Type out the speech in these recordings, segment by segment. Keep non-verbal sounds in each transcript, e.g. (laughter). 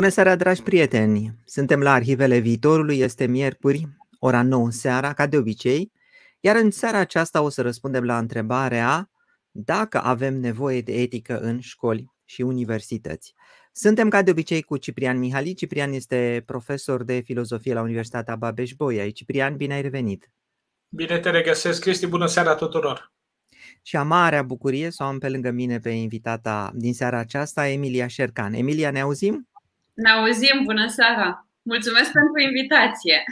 Bună seara, dragi prieteni! Suntem la Arhivele Viitorului, este miercuri, ora 9 seara, ca de obicei, iar în seara aceasta o să răspundem la întrebarea dacă avem nevoie de etică în școli și universități. Suntem ca de obicei cu Ciprian Mihali. Ciprian este profesor de filozofie la Universitatea Babeș-Bolyai. Ciprian, bine ai revenit! Bine te regăsesc, Cristi, bună seara tuturor! Și am marea bucurie să o am pe lângă mine pe invitata din seara aceasta, Emilia Șercan. Emilia, ne auzim? Ne auzim, bună seara! Mulțumesc pentru invitație!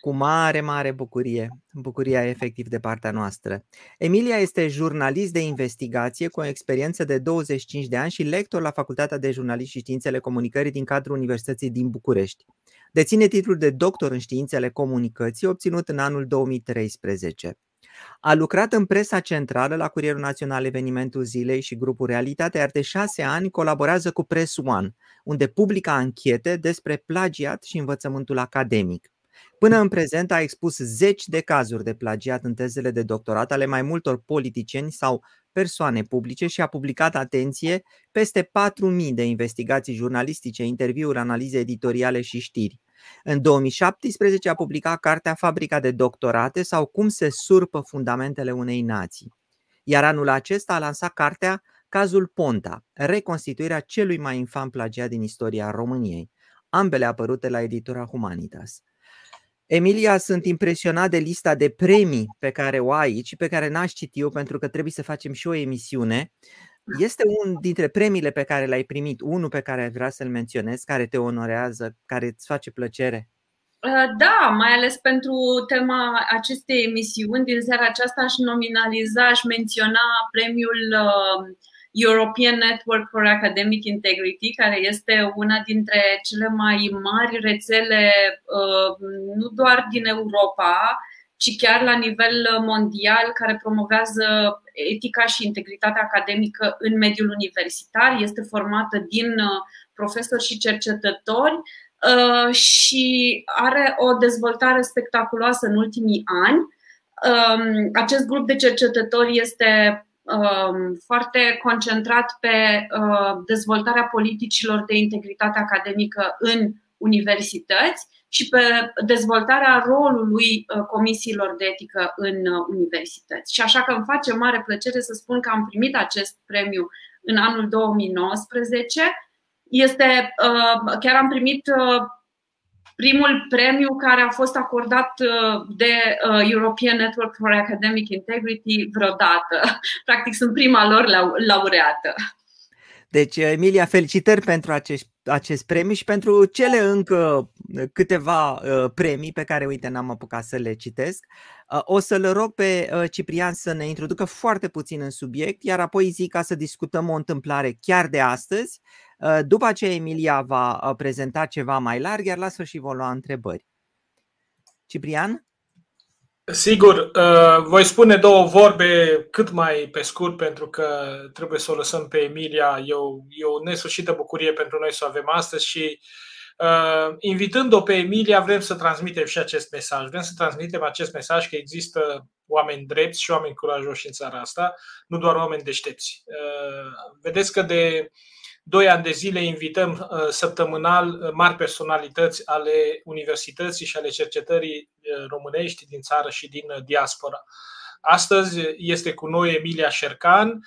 Cu mare, mare bucurie. Bucuria efectiv de partea noastră. Emilia este jurnalist de investigație cu o experiență de 25 de ani și lector la Facultatea de Jurnalist și Științele Comunicării din cadrul Universității din București. Deține titlul de doctor în științele comunicății obținut în anul 2013. A lucrat în presa centrală la Curierul Național Evenimentul Zilei și grupul Realitate, iar de șase ani colaborează cu Press One, unde publică anchete despre plagiat și învățământul academic. Până în prezent a expus zeci de cazuri de plagiat în tezele de doctorat ale mai multor politicieni sau persoane publice și a publicat, atenție, peste 4.000 de investigații jurnalistice, interviuri, analize editoriale și știri. În 2017 a publicat cartea Fabrica de doctorate sau Cum se surpă fundamentele unei nații. Iar anul acesta a lansat cartea Cazul Ponta, reconstituirea celui mai infam plagiat din istoria României, ambele apărute la editura Humanitas. Emilia, sunt impresionat de lista de premii pe care o ai aici și pe care n-aș citi eu pentru că trebuie să facem și o emisiune. Este un dintre premiile pe care le-ai primit, unul pe care vrea să-l menționez, care te onorează, care îți face plăcere? Uh, da, mai ales pentru tema acestei emisiuni. Din seara aceasta aș nominaliza, aș menționa premiul uh, European Network for Academic Integrity, care este una dintre cele mai mari rețele, uh, nu doar din Europa, ci chiar la nivel mondial, care promovează etica și integritatea academică în mediul universitar. Este formată din uh, profesori și cercetători uh, și are o dezvoltare spectaculoasă în ultimii ani. Um, acest grup de cercetători este Um, foarte concentrat pe uh, dezvoltarea politicilor de integritate academică în universități și pe dezvoltarea rolului uh, comisiilor de etică în uh, universități. Și așa că îmi face mare plăcere să spun că am primit acest premiu în anul 2019. Este, chiar am primit primul premiu care a fost acordat uh, de uh, European Network for Academic Integrity vreodată. (laughs) Practic sunt prima lor laureată. Deci, Emilia, felicitări pentru acest, acest premiu și pentru cele încă câteva uh, premii pe care, uite, n-am apucat să le citesc. O să-l rog pe Ciprian să ne introducă foarte puțin în subiect, iar apoi zic ca să discutăm o întâmplare chiar de astăzi Uh, după aceea Emilia va uh, prezenta ceva mai larg, iar la sfârșit vom lua întrebări. Ciprian? Sigur, uh, voi spune două vorbe cât mai pe scurt pentru că trebuie să o lăsăm pe Emilia. E o, e o nesfârșită bucurie pentru noi să o avem astăzi și invitând-o pe Emilia vrem să transmitem și acest mesaj. Vrem să transmitem acest mesaj că există oameni drepți și oameni curajoși în țara asta, nu doar oameni deștepți. Vedeți că de Doi ani de zile invităm uh, săptămânal uh, mari personalități ale universității și ale cercetării uh, românești din țară și din diaspora. Astăzi este cu noi Emilia Șercan.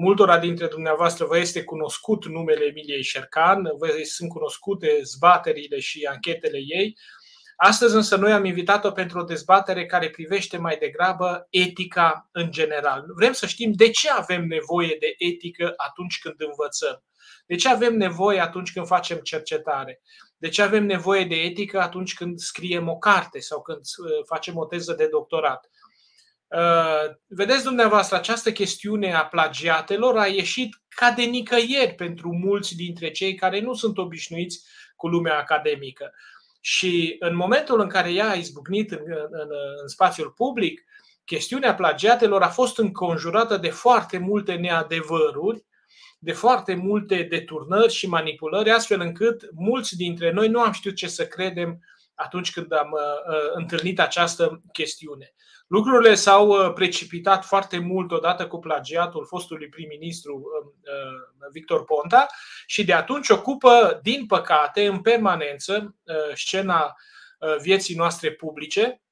Multora dintre dumneavoastră vă este cunoscut numele Emiliei Șercan, vă sunt cunoscute zbaterile și anchetele ei. Astăzi însă noi am invitat-o pentru o dezbatere care privește mai degrabă etica în general. Vrem să știm de ce avem nevoie de etică atunci când învățăm. De ce avem nevoie atunci când facem cercetare? De ce avem nevoie de etică atunci când scriem o carte sau când uh, facem o teză de doctorat? Uh, vedeți dumneavoastră, această chestiune a plagiatelor a ieșit ca de nicăieri pentru mulți dintre cei care nu sunt obișnuiți cu lumea academică. Și în momentul în care ea a izbucnit în, în, în spațiul public, chestiunea plagiatelor a fost înconjurată de foarte multe neadevăruri, de foarte multe deturnări și manipulări, astfel încât mulți dintre noi nu am știut ce să credem atunci când am uh, uh întâlnit această chestiune. Lucrurile s-au uh, precipitat foarte mult odată cu plagiatul fostului prim-ministru um, uh, Victor Ponta și de atunci ocupă, din păcate, în permanență scena vieții noastre publice,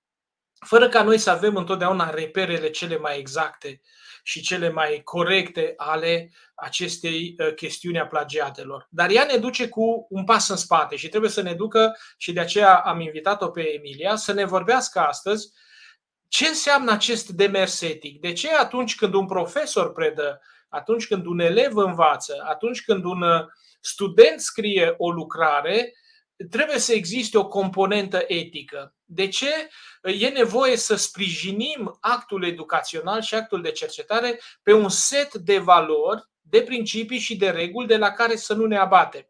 fără ca noi să avem întotdeauna reperele cele mai exacte și cele mai corecte ale acestei chestiuni a plagiatelor. Dar ea ne duce cu un pas în spate și trebuie să ne ducă, și de aceea am invitat-o pe Emilia, să ne vorbească astăzi ce înseamnă acest demers etic? De ce atunci când un profesor predă, atunci când un elev învață, atunci când un uh, student scrie o lucrare, trebuie să existe o componentă etică. De ce e nevoie să sprijinim actul educațional și actul de cercetare pe un set de valori, de principii și de reguli de la care să nu ne abatem?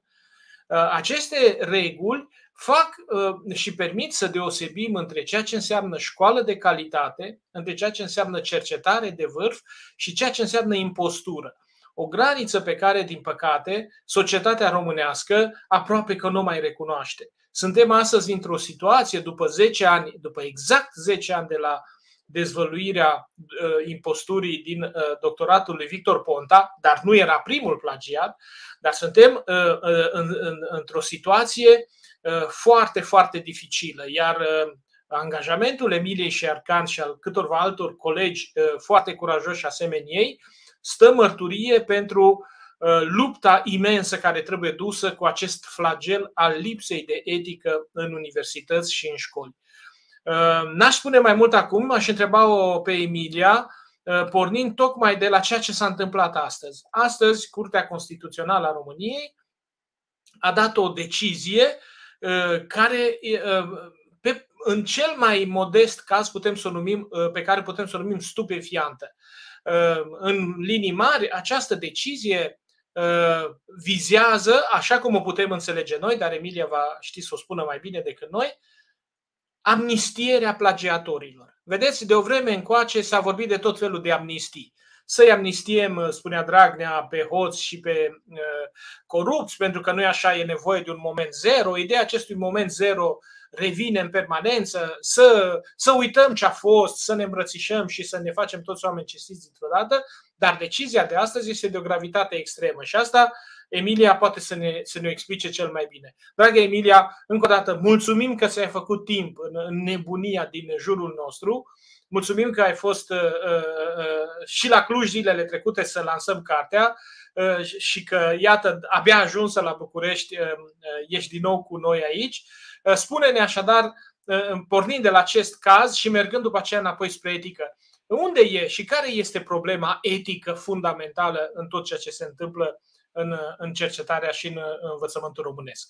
Uh, aceste reguli fac uh, și permit să deosebim între ceea ce înseamnă școală de calitate, între ceea ce înseamnă cercetare de vârf și ceea ce înseamnă impostură. O graniță pe care, din păcate, societatea românească aproape că nu mai recunoaște. Suntem astăzi într-o situație, după 10 ani, după exact 10 ani de la dezvăluirea uh, imposturii din uh, doctoratul lui Victor Ponta, dar nu era primul plagiat, dar suntem uh, uh, în, în, într-o situație Uh, foarte, foarte dificilă. Iar uh, angajamentul Emiliei și Arcan și al câtorva altor colegi uh, foarte curajoși asemenea ei stă mărturie pentru lupta imensă care trebuie dusă cu acest flagel al lipsei de etică în universități și în școli. N-aș spune mai mult acum, aș întreba-o pe Emilia, pornind tocmai de la ceea ce s-a întâmplat astăzi. Astăzi, Curtea Constituțională a României a dat o decizie Uh, care uh, pe, în cel mai modest caz putem să o numim, uh, pe care putem să o numim stupefiantă. În linii mari, această decizie vizează, așa cum o putem înțelege noi, dar Emilia va ști să o spună mai bine decât noi, amnistierea plagiatorilor. Vedeți, de o vreme încoace s-a vorbit de tot felul de amnistii să-i amnistiem, uh, spunea Dragnea, pe hoți și pe uh, corupți, pentru că nu e așa, e nevoie de un moment zero. Ideea acestui moment zero revine în permanență, să, să uităm ce a fost, să ne îmbrățișăm și să ne facem toți oameni cestiți dintr-o dată, dar decizia de astăzi este de o gravitate extremă și asta Emilia poate să ne, să ne explice cel mai bine. Dragă Emilia, încă o dată, mulțumim că ți-ai făcut timp în, în nebunia din jurul nostru Mulțumim că ai fost uh, uh, uh, și la Cluj zilele trecute să lansăm cartea și că, iată, abia ajunsă la București, ești din nou cu noi aici. Spune-ne așadar, pornind de la acest caz și mergând după aceea înapoi spre etică, unde e și care este problema etică fundamentală în tot ceea ce se întâmplă în, în cercetarea și în învățământul românesc?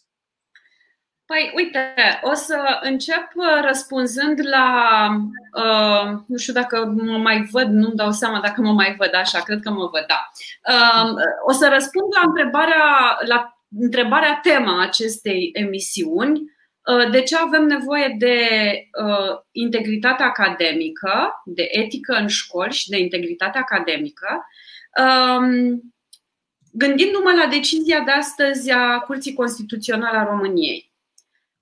Păi, uite, o să încep uh, răspunzând la. Uh, nu știu dacă mă mai văd, nu-mi dau seama dacă mă mai văd așa, cred că mă văd, da. Uh, o să răspund la întrebarea, la întrebarea tema acestei emisiuni. Uh, de ce avem nevoie de uh, integritate academică, de etică în școli și de integritate academică? Um, gândindu-mă la decizia de astăzi a Curții Constituționale a României.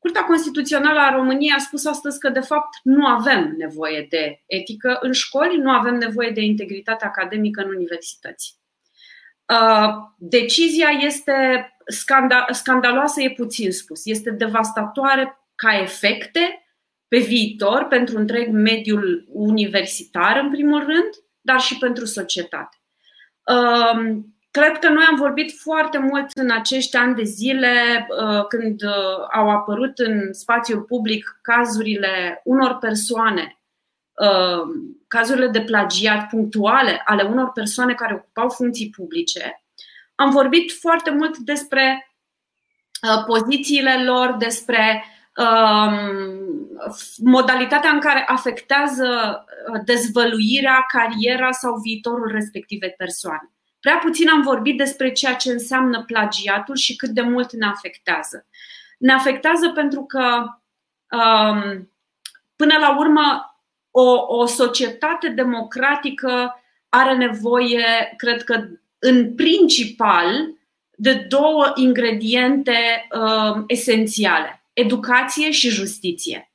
Curtea Constituțională a României a spus astăzi că, de fapt, nu avem nevoie de etică în școli, nu avem nevoie de integritate academică în universități. Uh, decizia este scandaloasă, e puțin spus. Este devastatoare ca efecte pe viitor pentru întreg mediul universitar, în primul rând, dar și pentru societate. Uh, Cred că noi am vorbit foarte mult în acești ani de zile uh, când uh, au apărut în spațiul public cazurile unor persoane, uh, cazurile de plagiat punctuale ale unor persoane care ocupau funcții publice. Am vorbit foarte mult despre pozițiile lor, despre um, modalitatea în care afectează dezvăluirea, cariera sau viitorul respectivei persoane. Prea puțin am vorbit despre ceea ce înseamnă plagiatul și cât de mult ne afectează. Ne afectează pentru că, um, până la urmă, o, o societate democratică are nevoie, cred că, în principal, de două ingrediente uh, esențiale: educație și justiție.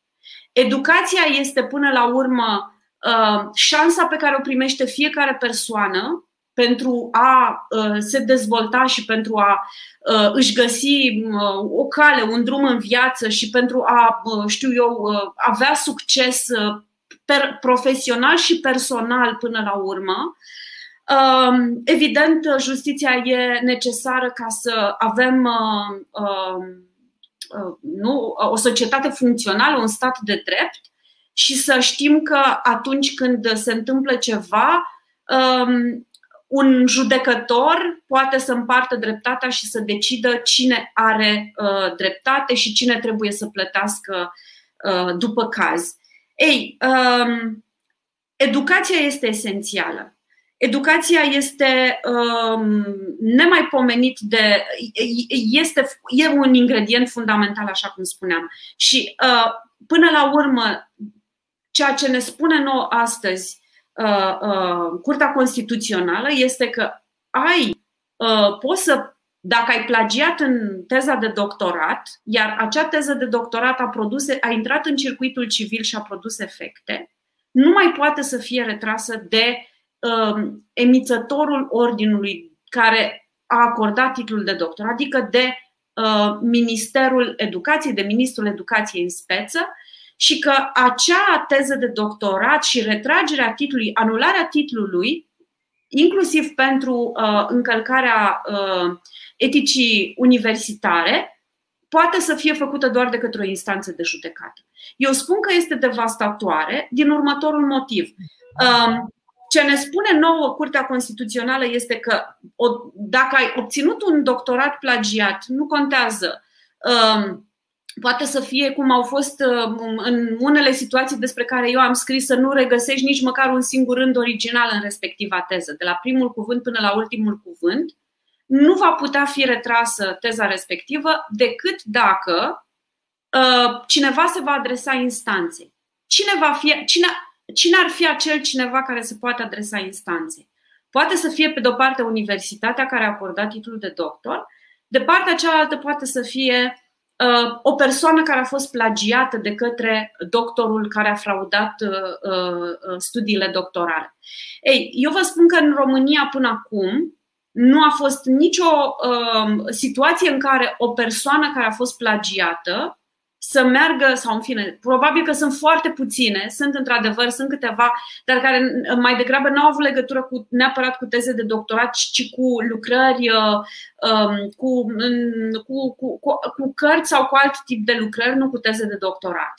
Educația este, până la urmă, șansa pe care o primește fiecare persoană pentru a se dezvolta și pentru a își găsi o cale, un drum în viață și pentru a, știu eu, avea succes profesional și personal până la urmă. Evident, justiția e necesară ca să avem nu, o societate funcțională, un stat de drept și să știm că atunci când se întâmplă ceva, un judecător poate să împartă dreptatea și să decidă cine are uh, dreptate și cine trebuie să plătească uh, după caz. Ei, um, educația este esențială. Educația este um, nemaipomenit de. Este, e un ingredient fundamental, așa cum spuneam. Și uh, până la urmă, ceea ce ne spune nouă astăzi Uh, uh, Curtea Constituțională este că ai, uh, poți să, dacă ai plagiat în teza de doctorat, iar acea teză de doctorat a, produs, a intrat în circuitul civil și a produs efecte, nu mai poate să fie retrasă de uh, emițătorul ordinului care a acordat titlul de doctor, adică de uh, Ministerul Educației, de Ministrul Educației în speță, și că acea teză de doctorat și retragerea titlului, anularea titlului, inclusiv pentru uh, încălcarea uh, eticii universitare, poate să fie făcută doar de către o instanță de judecată. Eu spun că este devastatoare din următorul motiv. Um, ce ne spune nouă Curtea Constituțională este că dacă ai obținut un doctorat plagiat, nu contează um, poate să fie cum au fost uh, în unele situații despre care eu am scris să nu regăsești nici măcar un singur rând original în respectiva teză, de la primul cuvânt până la ultimul cuvânt, nu va putea fi retrasă teza respectivă decât dacă uh, cineva se va adresa instanței. Cine, va fi, cine, cine ar fi acel cineva care se poate adresa instanței? Poate să fie, pe de-o parte, universitatea care a acordat titlul de doctor, de partea cealaltă poate să fie Uh, o persoană care a fost plagiată de către doctorul care a fraudat uh, uh, studiile doctorale. Ei, eu vă spun că în România până acum nu a fost nicio situație în care o persoană care a fost plagiată să meargă, sau în fine, probabil că sunt foarte puține, sunt într-adevăr, sunt câteva, dar care mai degrabă nu au avut legătură cu, neapărat cu teze de doctorat, ci cu lucrări, uh, um, cu, cu, cu, cu, cu cărți sau cu alt tip de lucrări, nu cu teze de doctorat.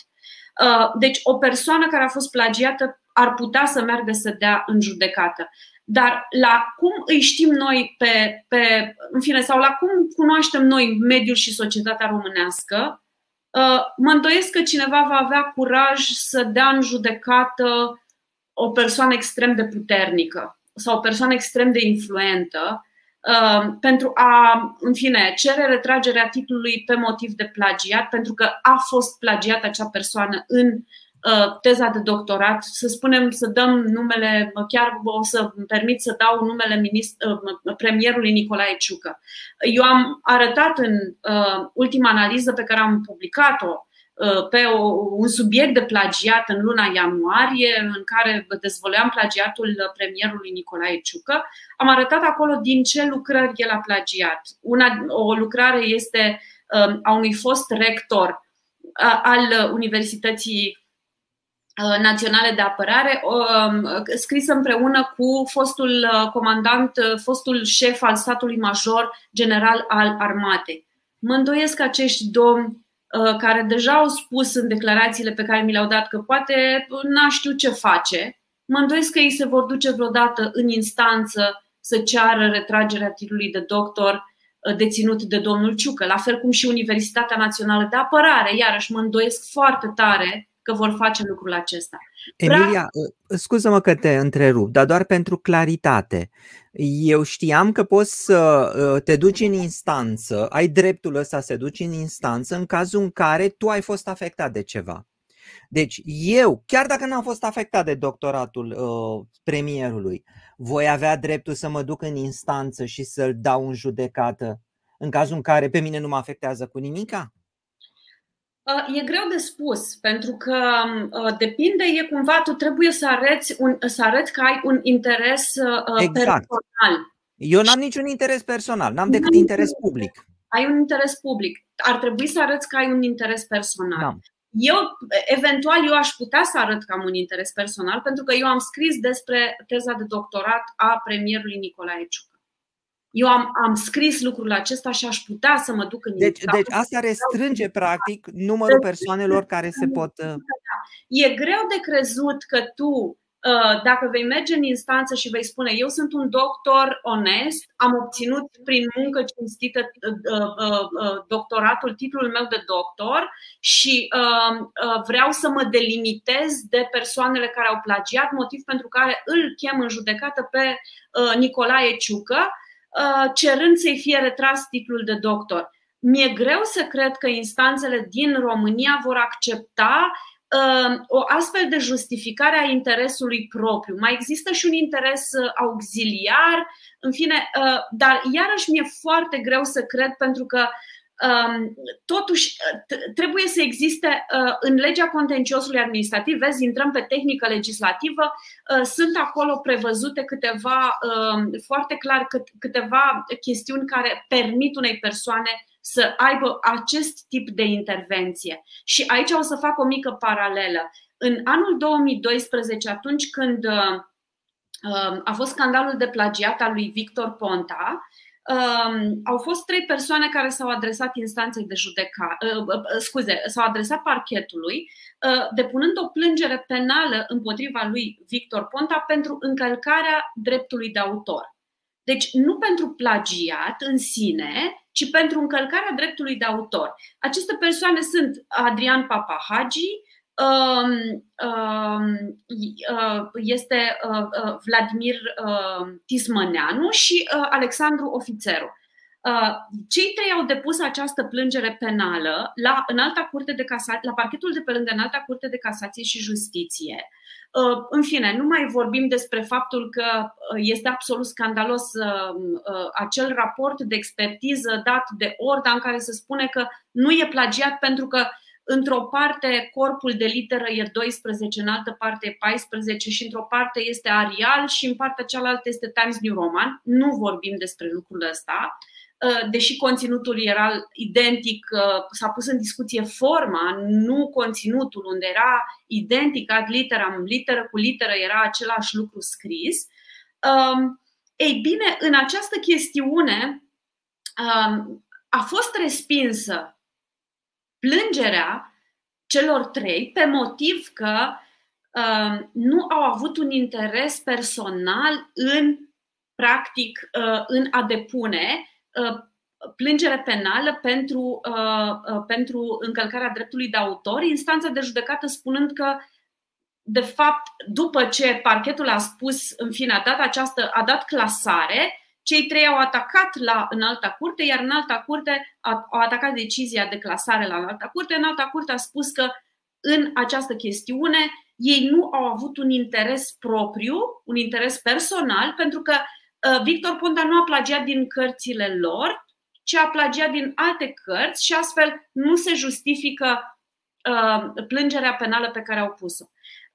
Uh, deci, o persoană care a fost plagiată ar putea să meargă să dea în judecată. Dar la cum îi știm noi pe, pe în fine, sau la cum cunoaștem noi mediul și societatea românească, Uh, mă îndoiesc că cineva va avea curaj să dea în judecată o persoană extrem de puternică sau o persoană extrem de influentă uh, pentru a, în fine, cere retragerea titlului pe motiv de plagiat, pentru că a fost plagiat acea persoană în Uh, teza de doctorat, să spunem să dăm numele, chiar o să îmi permit să dau numele minist- uh, premierului Nicolae Ciucă. Eu am arătat în uh, ultima analiză pe care am publicat-o pe un subiect de plagiat în luna ianuarie, în care dezvoleam plagiatul premierului Nicolae Ciucă, am arătat acolo din ce lucrări el a plagiat. Una, o lucrare este a unui fost rector al Universității Uh, naționale de apărare, um, scris împreună cu fostul uh, comandant, uh, fostul șef al statului major general al armatei. Mă îndoiesc că acești domni care deja au spus în declarațiile pe care mi le-au dat că poate n-a știu ce face, mă îndoiesc că ei se vor duce vreodată în instanță să ceară retragerea titlului de doctor deținut de domnul Ciucă, la fel cum și Universitatea Națională de Apărare. Iarăși mă îndoiesc foarte tare că vor face lucrul acesta. Emilia, ă, scuză-mă că te întrerup, dar doar pentru claritate. Eu știam că poți să ă, te duci în instanță, ai dreptul ăsta să te duci în instanță în cazul în care tu ai fost afectat de ceva. Deci eu, chiar dacă n-am fost afectat de doctoratul uh, premierului, voi avea dreptul să mă duc în instanță și să-l dau în judecată în cazul în care pe mine nu mă afectează cu nimica? Uh, e greu de spus, pentru că uh, depinde, e cumva, tu trebuie să arăți, un, să arăți că ai un interes uh, exact. personal. Eu n-am niciun interes personal, n-am decât interes public. Ai un interes public. Ar trebui să arăți că ai un interes personal. Da. Eu, eventual, eu aș putea să arăt că am un interes personal, pentru că eu am scris despre teza de doctorat a premierului Nicolae Ciucă. Eu am, am scris lucrul acesta și aș putea să mă duc în Deci, deci asta restrânge, practic, numărul persoanelor care se pot. Uh, e greu de crezut că tu Uh, dacă vei merge în instanță și vei spune eu sunt un doctor onest, am obținut prin muncă cinstită uh, uh, doctoratul, titlul meu de doctor și vreau să mă delimitez de persoanele care au plagiat, motiv pentru care îl chem în judecată pe Nicolae Ciucă, cerând să-i fie retras titlul de doctor. Mi-e greu să cred că instanțele din România vor accepta Ehm, o astfel de justificare a interesului propriu. Mai există și un interes uh, auxiliar, în fine, uh, dar iarăși mi-e foarte greu să cred pentru că ehm, totuși uh, trebuie să existe în legea contenciosului administrativ, vezi, intrăm pe tehnică legislativă, sunt acolo prevăzute câteva, ehm, foarte clar, câteva chestiuni care permit unei persoane să aibă acest tip de intervenție. Și aici o să fac o mică paralelă. În anul 2012, atunci când uh, uh, a fost scandalul de plagiat al lui Victor Ponta, um, au fost trei persoane care s-au adresat instanței de judecată, uh, scuze, s-au adresat parchetului, depunând o plângere penală împotriva lui Victor Ponta pentru încălcarea dreptului de autor. Deci nu pentru plagiat în sine, ci pentru încălcarea dreptului de autor. Aceste persoane sunt Adrian Papahagi, um, um, uh, este uh, uh, Vladimir Tismăneanu și Alexandru Ofițeru. Cei trei au depus această plângere penală la, în alta curte de casație, la parchetul de pe lângă în alta curte de casație și justiție Uh, în fine, nu mai vorbim despre faptul că uh, este absolut scandalos uh, acel raport de expertiză dat de Orda în care se spune că nu e plagiat pentru că într-o parte corpul de literă e 12, în altă parte e 14 și într-o parte este Arial și în partea cealaltă este Times New Roman. Nu vorbim despre lucrul ăsta. Uh, deși conținutul era identic, uh, s-a pus în discuție forma, nu conținutul, unde era identic ad literam, literă cu literă era același lucru scris. Um, ei bine, în această chestiune um, a fost respinsă plângerea celor trei pe motiv că um, nu au avut un interes personal în practic uh, în a depune Uh, plângere penală pentru, uh, uh, pentru încălcarea dreptului de autor, instanța de judecată spunând că de fapt, după ce parchetul a spus, în fine, a dat, această, a dat clasare, cei trei au atacat la înalta curte, iar în alta curte au atacat decizia de clasare la înalta curte. În alta curte a spus că în această chestiune ei nu au avut un interes propriu, un interes personal, pentru că Uh, Victor Ponta nu a plagiat din cărțile lor, ci a plagiat din alte cărți și astfel nu se justifică uh, plângerea penală pe care au pus-o,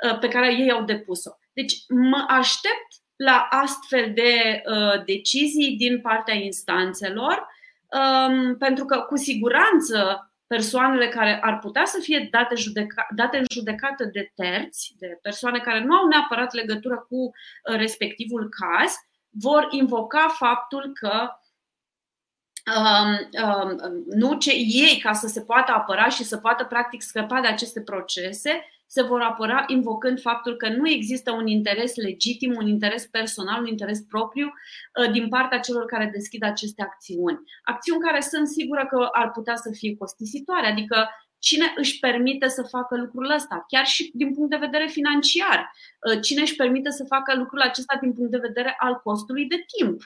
uh, pe care ei au depus-o. Deci mă aștept la astfel de decizii din partea instanțelor, um, pentru că cu siguranță persoanele care ar putea să fie date, judeca- date în judecată de terți, de persoane care nu au neapărat legătură cu respectivul caz, vor invoca faptul că um, um, nu ce ei, ca să se poată apăra și să poată practic scăpa de aceste procese, se vor apăra invocând faptul că nu există un interes legitim, un interes personal, un interes propriu uh, din partea celor care deschid aceste acțiuni. Acțiuni care sunt sigură că ar putea să fie costisitoare, adică cine își permite să facă lucrul ăsta, chiar și din punct de vedere financiar. Uh, cine își permite să facă lucrul acesta din punct de vedere al costului de timp.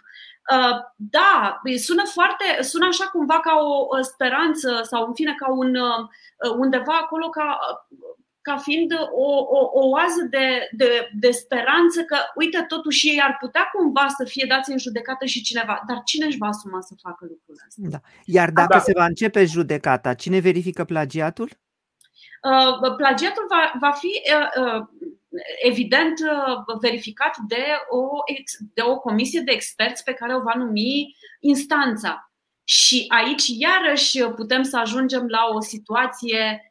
Uh, da, sună foarte, sună așa cumva ca o speranță sau în fine ca un uh, undeva acolo ca ca fiind o, o, o oază de, de, de speranță că, uite, totuși ei ar putea cumva să fie dați în judecată și cineva, dar cine își va asuma să facă lucrul ăsta? Da. Iar dacă da. se va începe judecata, cine verifică plagiatul? Plagiatul va, va fi evident verificat de o, de o comisie de experți pe care o va numi instanța. Și aici, iarăși, putem să ajungem la o situație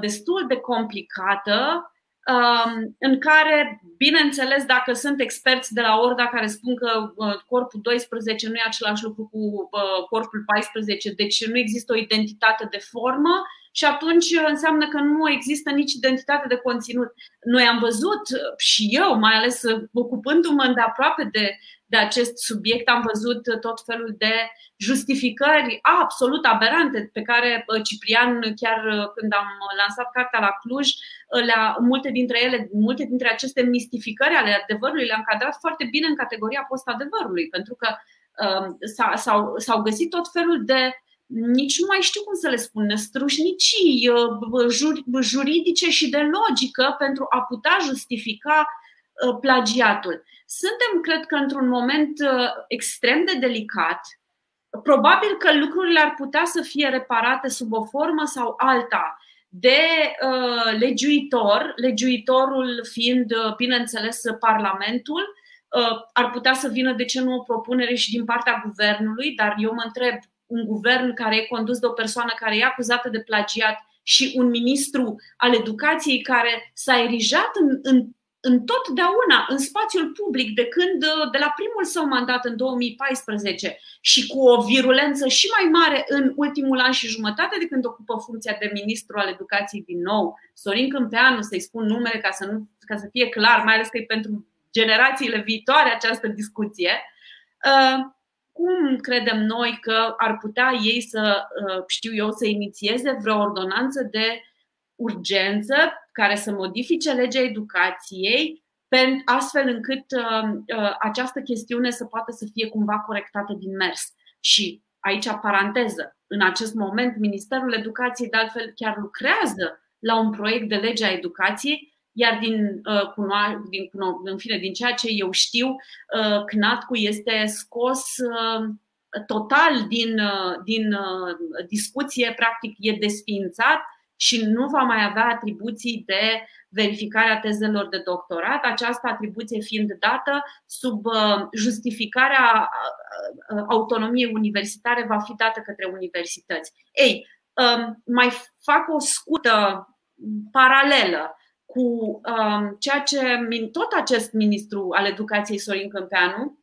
destul de complicată Um, în care, bineînțeles, dacă sunt experți de la Orda care spun că uh, corpul 12 nu e același lucru cu uh, corpul 14, deci nu există o identitate de formă și atunci înseamnă că nu există nici identitate de conținut. Noi am văzut și eu, mai ales ocupându-mă de aproape de de acest subiect. Am văzut tot felul de justificări absolut aberante pe care Ciprian, chiar când am lansat cartea la Cluj, le multe dintre ele, multe dintre aceste mistificări ale adevărului le-am cadrat foarte bine în categoria post-adevărului, pentru că um, s-au, s-au găsit tot felul de nici nu mai știu cum să le spun, strușnicii uh, juridice și de logică pentru a putea justifica uh, plagiatul. Suntem, cred că, într-un moment uh, extrem de delicat. Probabil că lucrurile ar putea să fie reparate sub o formă sau alta de uh, legiuitor, legiuitorul fiind, uh, bineînțeles, Parlamentul. Uh, ar putea să vină, de ce nu, o propunere și din partea guvernului, dar eu mă întreb, un guvern care e condus de o persoană care e acuzată de plagiat și un ministru al educației care s-a erijat în, în întotdeauna în spațiul public de când de la primul său mandat în 2014 și cu o virulență și mai mare în ultimul an și jumătate de când ocupă funcția de ministru al educației din nou, Sorin Câmpeanu, să-i spun numele ca să, nu, ca să fie clar, mai ales că e pentru generațiile viitoare această discuție, uh, cum credem noi că ar putea ei să, uh, știu eu, să inițieze vreo ordonanță de urgență care să modifice legea educației astfel încât uh, uh, această chestiune să poată să fie cumva corectată din mers. Și aici, paranteză, în acest moment Ministerul Educației de altfel chiar lucrează la un proiect de lege a educației, iar din, uh, din, în fine, din ceea ce eu știu, uh, CNATCU este scos uh, total din, uh, din uh, discuție, practic e desființat și nu va mai avea atribuții de verificare a tezelor de doctorat, această atribuție fiind dată sub uh, justificarea uh, uh, autonomiei universitare va fi dată către universități. Ei, um, mai fac o scută paralelă cu um, ceea ce tot acest ministru al educației Sorin Câmpeanu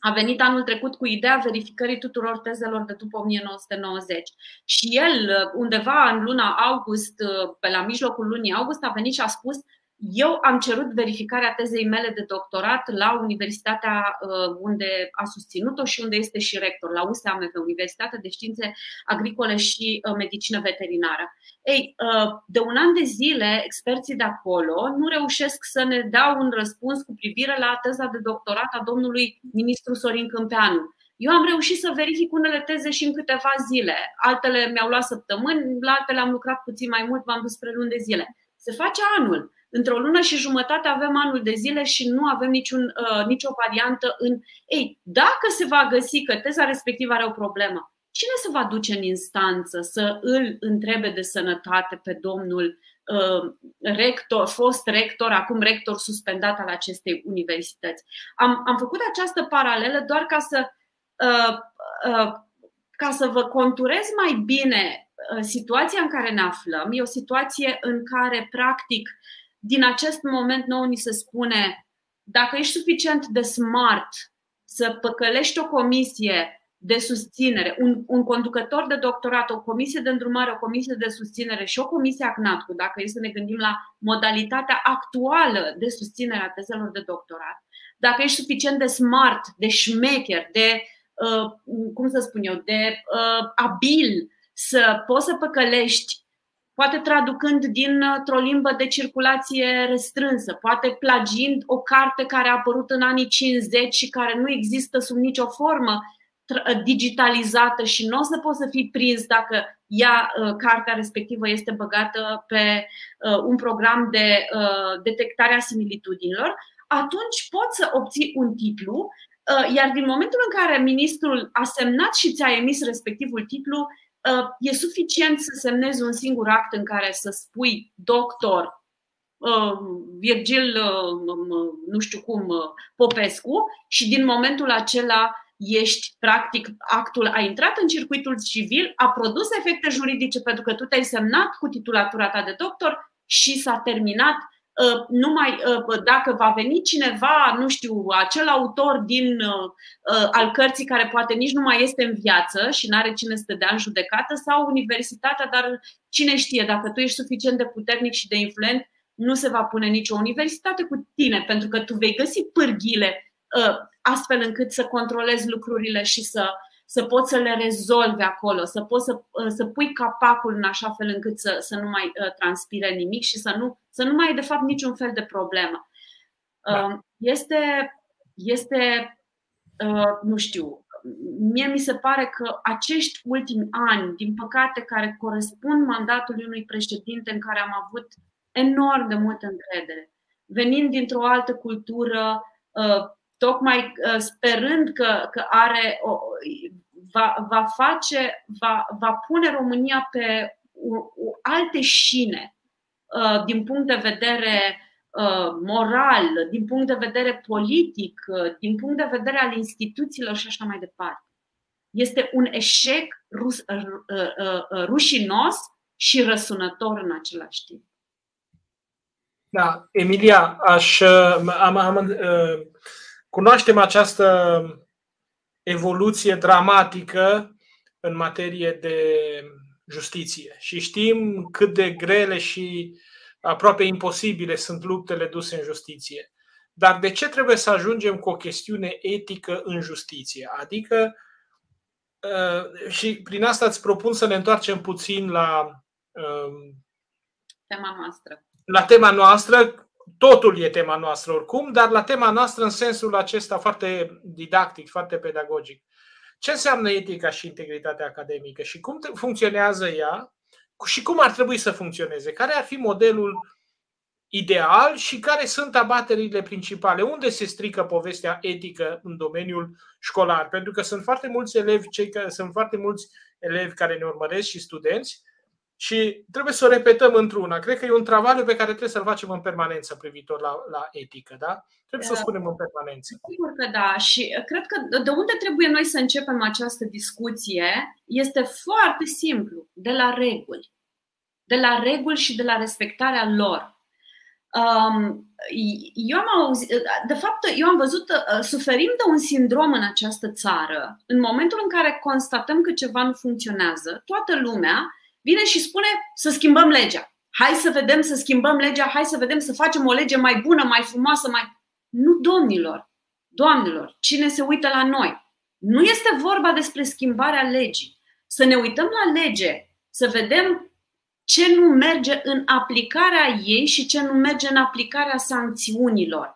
a venit anul trecut cu ideea verificării tuturor tezelor de după 1990. Și el, undeva în luna august, pe la mijlocul lunii august, a venit și a spus eu am cerut verificarea tezei mele de doctorat la universitatea uh, unde a susținut-o și unde este și rector, la USAMV, Universitatea de Științe Agricole și uh, Medicină Veterinară. Ei, uh, de un an de zile, experții de acolo nu reușesc să ne dea un răspuns cu privire la teza de doctorat a domnului ministru Sorin Câmpeanu. Eu am reușit să verific unele teze și în câteva zile. Altele mi-au luat săptămâni, la altele am lucrat puțin mai mult, v-am dus spre luni de zile. Se face anul. Într-o lună și jumătate avem anul de zile și nu avem niciun, uh, nicio variantă în. Ei, dacă se va găsi că teza respectivă are o problemă, cine se va duce în instanță să îl întrebe de sănătate pe domnul uh, rector, fost rector, acum rector suspendat al acestei universități? Am, am făcut această paralelă doar ca să, uh, uh, ca să vă conturez mai bine uh, situația în care ne aflăm. E o situație în care, practic, din acest moment nou ni se spune dacă ești suficient de smart să păcălești o comisie de susținere, un, un conducător de doctorat, o comisie de îndrumare, o comisie de susținere și o comisie ACNATCU, dacă e să ne gândim la modalitatea actuală de susținere a tezelor de doctorat, dacă ești suficient de smart, de șmecher, de, uh, cum să spun eu, de uh, abil să poți să păcălești poate traducând dintr-o limbă de circulație restrânsă, poate plagiind o carte care a apărut în anii 50 și care nu există sub nicio formă digitalizată și nu o să poți să fii prins dacă ea, uh, cartea respectivă este băgată pe uh, un program de uh, detectare a similitudinilor, atunci poți să obții un titlu, iar din momentul în care ministrul a semnat și ți-a emis respectivul titlu, e suficient să semnezi un singur act în care să spui doctor Virgil, nu știu cum, Popescu și din momentul acela ești, practic, actul a intrat în circuitul civil, a produs efecte juridice pentru că tu te-ai semnat cu titulatura ta de doctor și s-a terminat Uh, numai uh, dacă va veni cineva, nu știu, acel autor din uh, al cărții care poate nici nu mai este în viață și nu are cine să te dea în judecată sau universitatea, dar cine știe, dacă tu ești suficient de puternic și de influent, nu se va pune nicio universitate cu tine, pentru că tu vei găsi pârghile astfel încât să controlezi lucrurile și să, să poți să le rezolvi acolo, să poți să, să pui capacul în așa fel încât să, să nu mai transpire nimic și să nu să nu mai ai de fapt niciun fel de problemă. Da. Um, este, este, uh, nu știu, mie mi se pare că acești ultimi ani, din păcate, care corespund mandatului unui președinte în care am avut enorm de multă încredere, venind dintr-o altă cultură, uh, tocmai uh, sperând că, că are, va, va face, va, va pune România pe alte șine Uh, din punct de vedere uh, moral, din punct de vedere politic, uh, din punct de vedere al instituțiilor și așa mai departe. Este un eșec rus, rușinos și răsunător în același timp. Da, Emilia, aș, am, am, cunoaștem această evoluție dramatică în materie de justiție. Și știm cât de grele și aproape imposibile sunt luptele duse în justiție. Dar de ce trebuie să ajungem cu o chestiune etică în justiție? Adică, uh, și prin asta îți propun să ne întoarcem puțin la um, tema noastră. La tema noastră, totul e tema noastră oricum, dar la tema noastră în sensul acesta foarte didactic, foarte pedagogic. Ce înseamnă etica și integritatea academică și cum funcționează ea și cum ar trebui să funcționeze, care ar fi modelul ideal și care sunt abaterile principale, unde se strică povestea etică în domeniul școlar. Pentru că sunt foarte mulți elevi, cei care, sunt foarte mulți elevi care ne urmăresc și studenți și trebuie să o repetăm într-una. Cred că e un travaliu pe care trebuie să-l facem în permanență privitor la, la etică, da? Trebuie să o da. spunem în permanență. Sigur că da. Și cred că de unde trebuie noi să începem această discuție este foarte simplu, de la reguli. De la reguli și de la respectarea lor. Um, eu am auzit, de fapt, eu am văzut, uh, suferim de un sindrom în această țară. În momentul în care constatăm că ceva nu funcționează, toată lumea vine și spune să schimbăm legea. Hai să vedem să schimbăm legea, hai să vedem să facem o lege mai bună, mai frumoasă, mai. Nu, domnilor, doamnelor, cine se uită la noi? Nu este vorba despre schimbarea legii. Să ne uităm la lege, să vedem ce nu merge în aplicarea ei și ce nu merge în aplicarea sancțiunilor.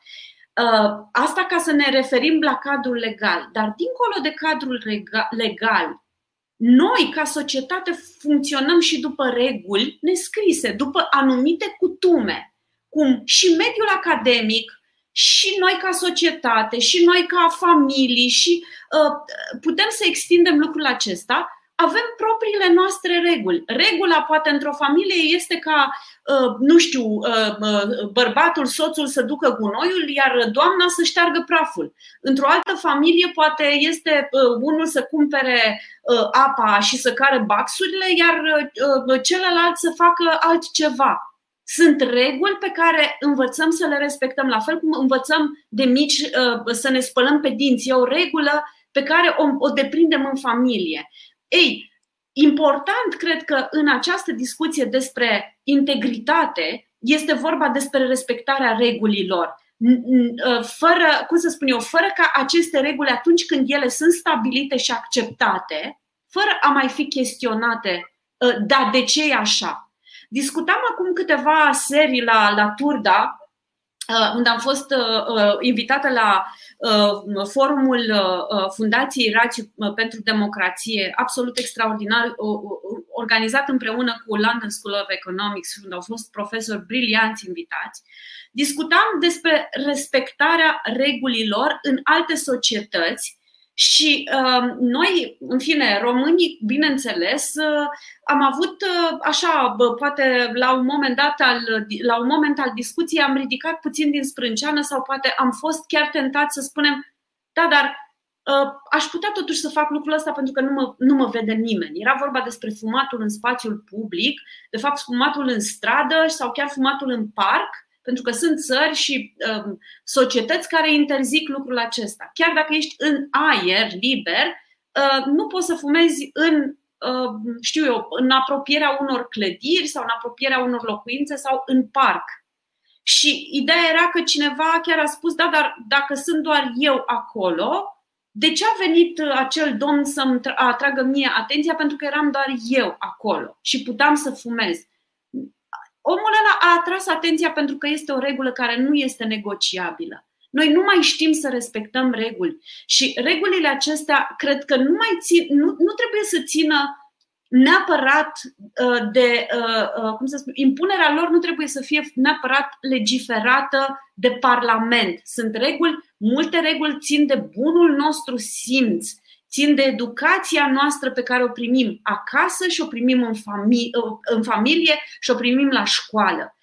Uh, asta ca să ne referim la cadrul legal. Dar dincolo de cadrul legal, noi, ca societate, funcționăm și după reguli nescrise, după anumite cutume, cum și mediul academic, și noi ca societate, și noi ca familii, și uh, putem să extindem lucrul acesta avem propriile noastre reguli. Regula, poate, într-o familie este ca, uh, nu știu, uh, uh, bărbatul, soțul să ducă gunoiul, iar doamna să șteargă praful. Într-o altă familie, poate, este unul să cumpere apa și să care baxurile, iar celălalt să facă altceva. Sunt reguli pe care învățăm să le respectăm, la fel cum învățăm de mici să ne spălăm pe dinți. E o regulă pe care o, o deprindem în familie. Ei, important cred că în această discuție despre integritate este vorba despre respectarea regulilor. Ă, fără, cum să spun eu, fără ca aceste reguli atunci când ele sunt stabilite și acceptate, fără a mai fi chestionate, ă, da, de ce e așa? Discutam acum câteva serii la, la Turda, ă, unde am fost invitată la Uh, forumul uh, Fundației Rațiu uh, pentru Democrație, absolut extraordinar, organizat împreună cu London School of Economics, unde au fost profesori brilianți invitați, discutam despre respectarea regulilor în alte societăți Și uh, noi, în fine, românii, bineînțeles, uh, am avut uh, așa, bă, poate la un moment dat al, la un moment al discuției am ridicat puțin din sprânceană sau poate am fost chiar tentat să spunem, da, dar uh, aș putea totuși să fac lucrul ăsta pentru că nu mă, nu mă vede nimeni. Era vorba despre fumatul în spațiul public, de fapt fumatul în stradă sau chiar fumatul în parc pentru că sunt țări și um, societăți care interzic lucrul acesta. Chiar dacă ești în aer liber, uh, nu poți să fumezi în, uh, știu eu, în apropierea unor clădiri sau în apropierea unor locuințe sau în parc. Și ideea era că cineva chiar a spus, da, dar dacă sunt doar eu acolo, de ce a venit acel domn să-mi atragă mie atenția? Pentru că eram doar eu acolo și puteam să fumez omul ăla a atras atenția pentru că este o regulă care nu este negociabilă. Noi nu mai știm să respectăm reguli și regulile acestea cred că nu mai țin, nu, nu trebuie să țină neapărat uh, de, uh, uh, cum să spun, impunerea lor nu trebuie să fie neapărat legiferată de Parlament. Sunt reguli, multe reguli țin de bunul nostru simț țin de educația noastră pe care o primim acasă și o primim în, familie, în familie și o primim la școală.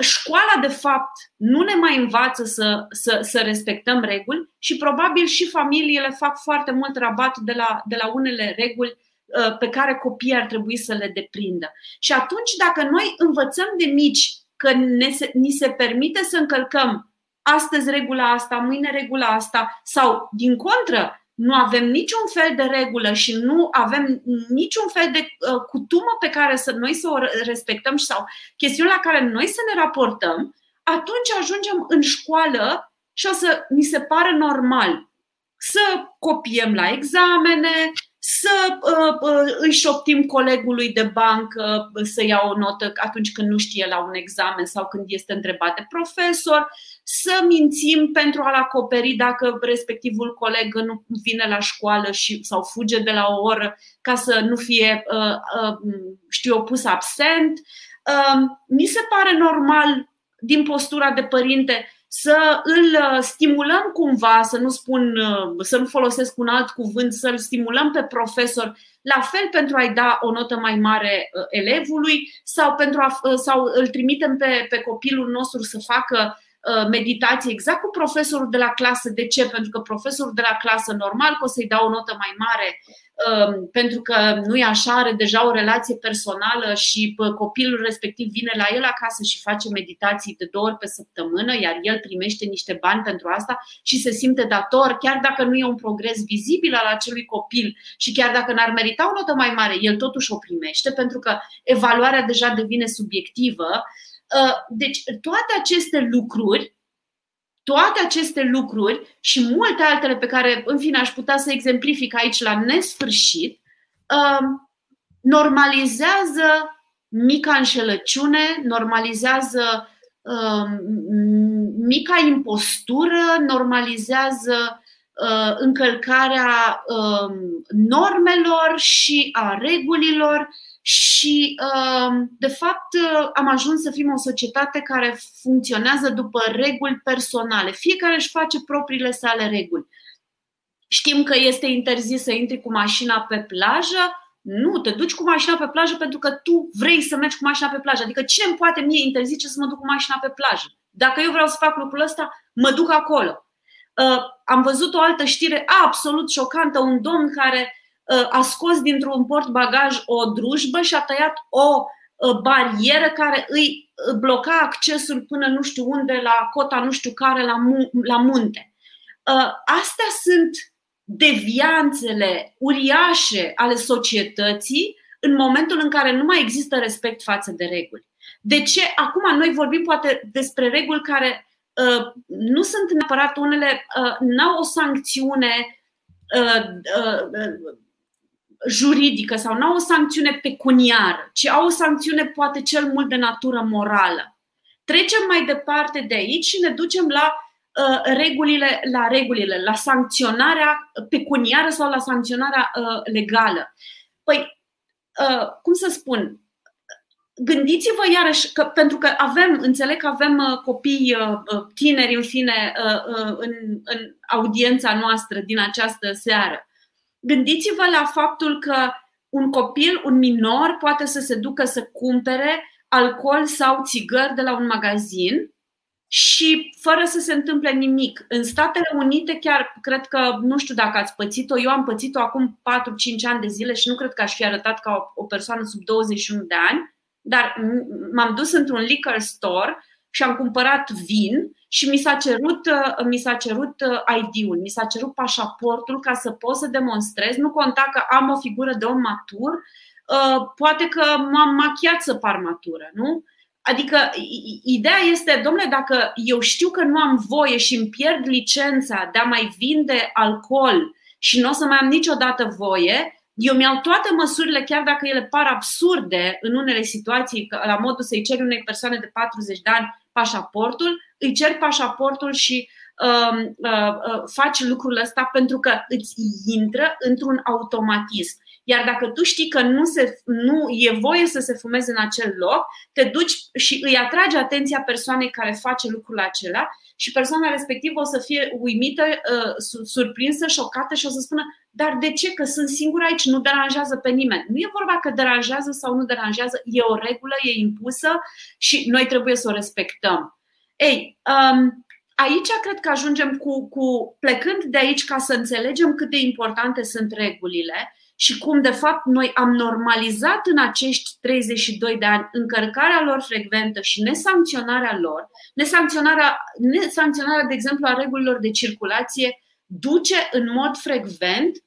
Școala, de fapt, nu ne mai învață să, să, să respectăm reguli și probabil și familiile fac foarte mult rabat de la, de la unele reguli uh, pe care copiii ar trebui să le deprindă. Și atunci, dacă noi învățăm de mici că ne se, ni se permite să încălcăm astăzi regula asta, mâine regula asta, sau, din contră, nu avem niciun fel de regulă și nu avem niciun fel de uh, cutumă pe care să noi să o respectăm sau chestiuni la care noi să ne raportăm, atunci ajungem în școală și o să ni se pare normal să copiem la examene, să uh, uh, îi șoptim colegului de bancă să ia o notă atunci când nu știe la un examen sau când este întrebat de profesor, să mințim pentru a-l acoperi dacă respectivul coleg nu vine la școală și, sau fuge de la o oră ca să nu fie, uh, uh, știu eu, pus absent. Uh, mi se pare normal din postura de părinte să îl uh, stimulăm cumva, să nu spun, uh, să nu folosesc un alt cuvânt, să-l stimulăm pe profesor la fel pentru a-i da o notă mai mare uh, elevului sau, pentru a, sau îl trimitem pe, pe copilul nostru să facă meditație exact cu profesorul de la clasă. De ce? Pentru că profesorul de la clasă normal că o să-i dea o notă mai mare Um, pentru că nu e așa, are deja o relație personală și copilul respectiv vine la el acasă și face meditații de două ori pe săptămână, iar el primește niște bani pentru asta și se simte dator, chiar dacă nu e un progres vizibil al acelui copil și chiar dacă n-ar merita o notă mai mare, el totuși o primește pentru că evaluarea deja devine subiectivă. Uh, deci toate aceste lucruri toate aceste lucruri și multe altele pe care, în fine, aș putea să exemplific aici la nesfârșit, um, normalizează mica înșelăciune, normalizează um, mica impostură, normalizează uh, încălcarea um, normelor și a regulilor și, um, de fapt, am ajuns să fim o societate care funcționează după reguli personale. Fiecare își face propriile sale reguli. Știm că este interzis să intri cu mașina pe plajă. Nu, te duci cu mașina pe plajă pentru că tu vrei să mergi cu mașina pe plajă. Adică cine îmi poate mie interzice să mă duc cu mașina pe plajă? Dacă eu vreau să fac lucrul ăsta, mă duc acolo. Uh, am văzut o altă știre absolut șocantă, un domn care a scos dintr-un portbagaj o drujbă și a tăiat o barieră care îi bloca accesul până nu știu unde, la cota nu știu care, la, la munte. Astea sunt devianțele uriașe ale societății în momentul în care nu mai există respect față de reguli. De ce? Acum noi vorbim poate despre reguli care uh, nu sunt neapărat unele, uh, n-au o sancțiune uh, uh, juridică sau nu au o sancțiune pecuniară, ci au o sancțiune poate cel mult de natură morală. Trecem mai departe de aici și ne ducem la uh, regulile, la regulile, la sancționarea pecuniară sau la sancționarea uh, legală. Păi, uh, cum să spun, gândiți-vă iarăși că pentru că avem, înțeleg că avem uh, copii uh, uh, tineri, în fine, în, în audiența noastră din această seară. Gândiți-vă la faptul că un copil, un minor, poate să se ducă să cumpere alcool sau țigări de la un magazin și fără să se întâmple nimic. În Statele Unite, chiar cred că, nu știu dacă ați pățit-o, eu am pățit-o acum 4-5 ani de zile și nu cred că aș fi arătat ca o, o persoană sub 21 de ani dar m-am dus într-un liquor store și am cumpărat vin și mi s-a cerut, uh, mi s-a cerut uh, ID-ul, mi s-a cerut pașaportul ca să pot să demonstrez. Nu conta că am o figură de om matur, uh, poate că m-am machiat să par matură, nu? Adică ideea este, domnule, dacă eu știu că nu am voie și îmi pierd licența de a mai vinde alcool și nu o să mai am niciodată voie, eu mi-au toate măsurile, chiar dacă ele par absurde în unele situații, la modul să-i ceri unei persoane de 40 de ani pașaportul, îi ceri pașaportul și uh, uh, uh, faci lucrul ăsta pentru că îți intră într-un automatism. Iar dacă tu știi că nu, se, nu e voie să se fumeze în acel loc, te duci și îi atragi atenția persoanei care face lucrul acela și persoana respectivă o să fie uimită, uh, surprinsă, șocată și o să spună dar de ce? Că sunt singur aici, nu deranjează pe nimeni. Nu e vorba că deranjează sau nu deranjează, e o regulă, e impusă și noi trebuie să o respectăm. Ei, um, aici cred că ajungem cu, cu plecând de aici ca să înțelegem cât de importante sunt regulile și cum de fapt noi am normalizat în acești 32 de ani încărcarea lor frecventă și nesancționarea lor, nesancționarea, nesancționarea de exemplu, a regulilor de circulație duce în mod frecvent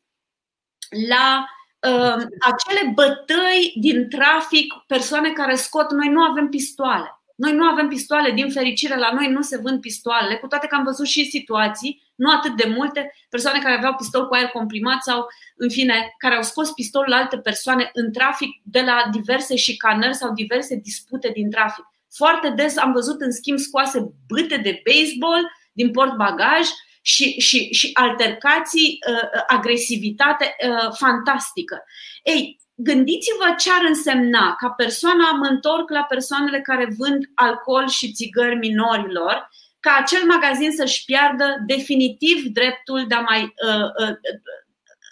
la uh, acele bătăi din trafic, persoane care scot, noi nu avem pistoale. Noi nu avem pistoale, din fericire, la noi nu se vând pistoalele, cu toate că am văzut și situații, nu atât de multe, persoane care aveau pistol cu aer comprimat sau, în fine, care au scos pistolul la alte persoane în trafic de la diverse șicanări sau diverse dispute din trafic. Foarte des am văzut, în schimb, scoase bâte de baseball din portbagaj și, și, și altercații, uh, agresivitate uh, fantastică. Ei, gândiți-vă ce ar însemna ca persoana, mă întorc la persoanele care vând alcool și țigări minorilor, ca acel magazin să-și piardă definitiv dreptul de a mai uh, uh,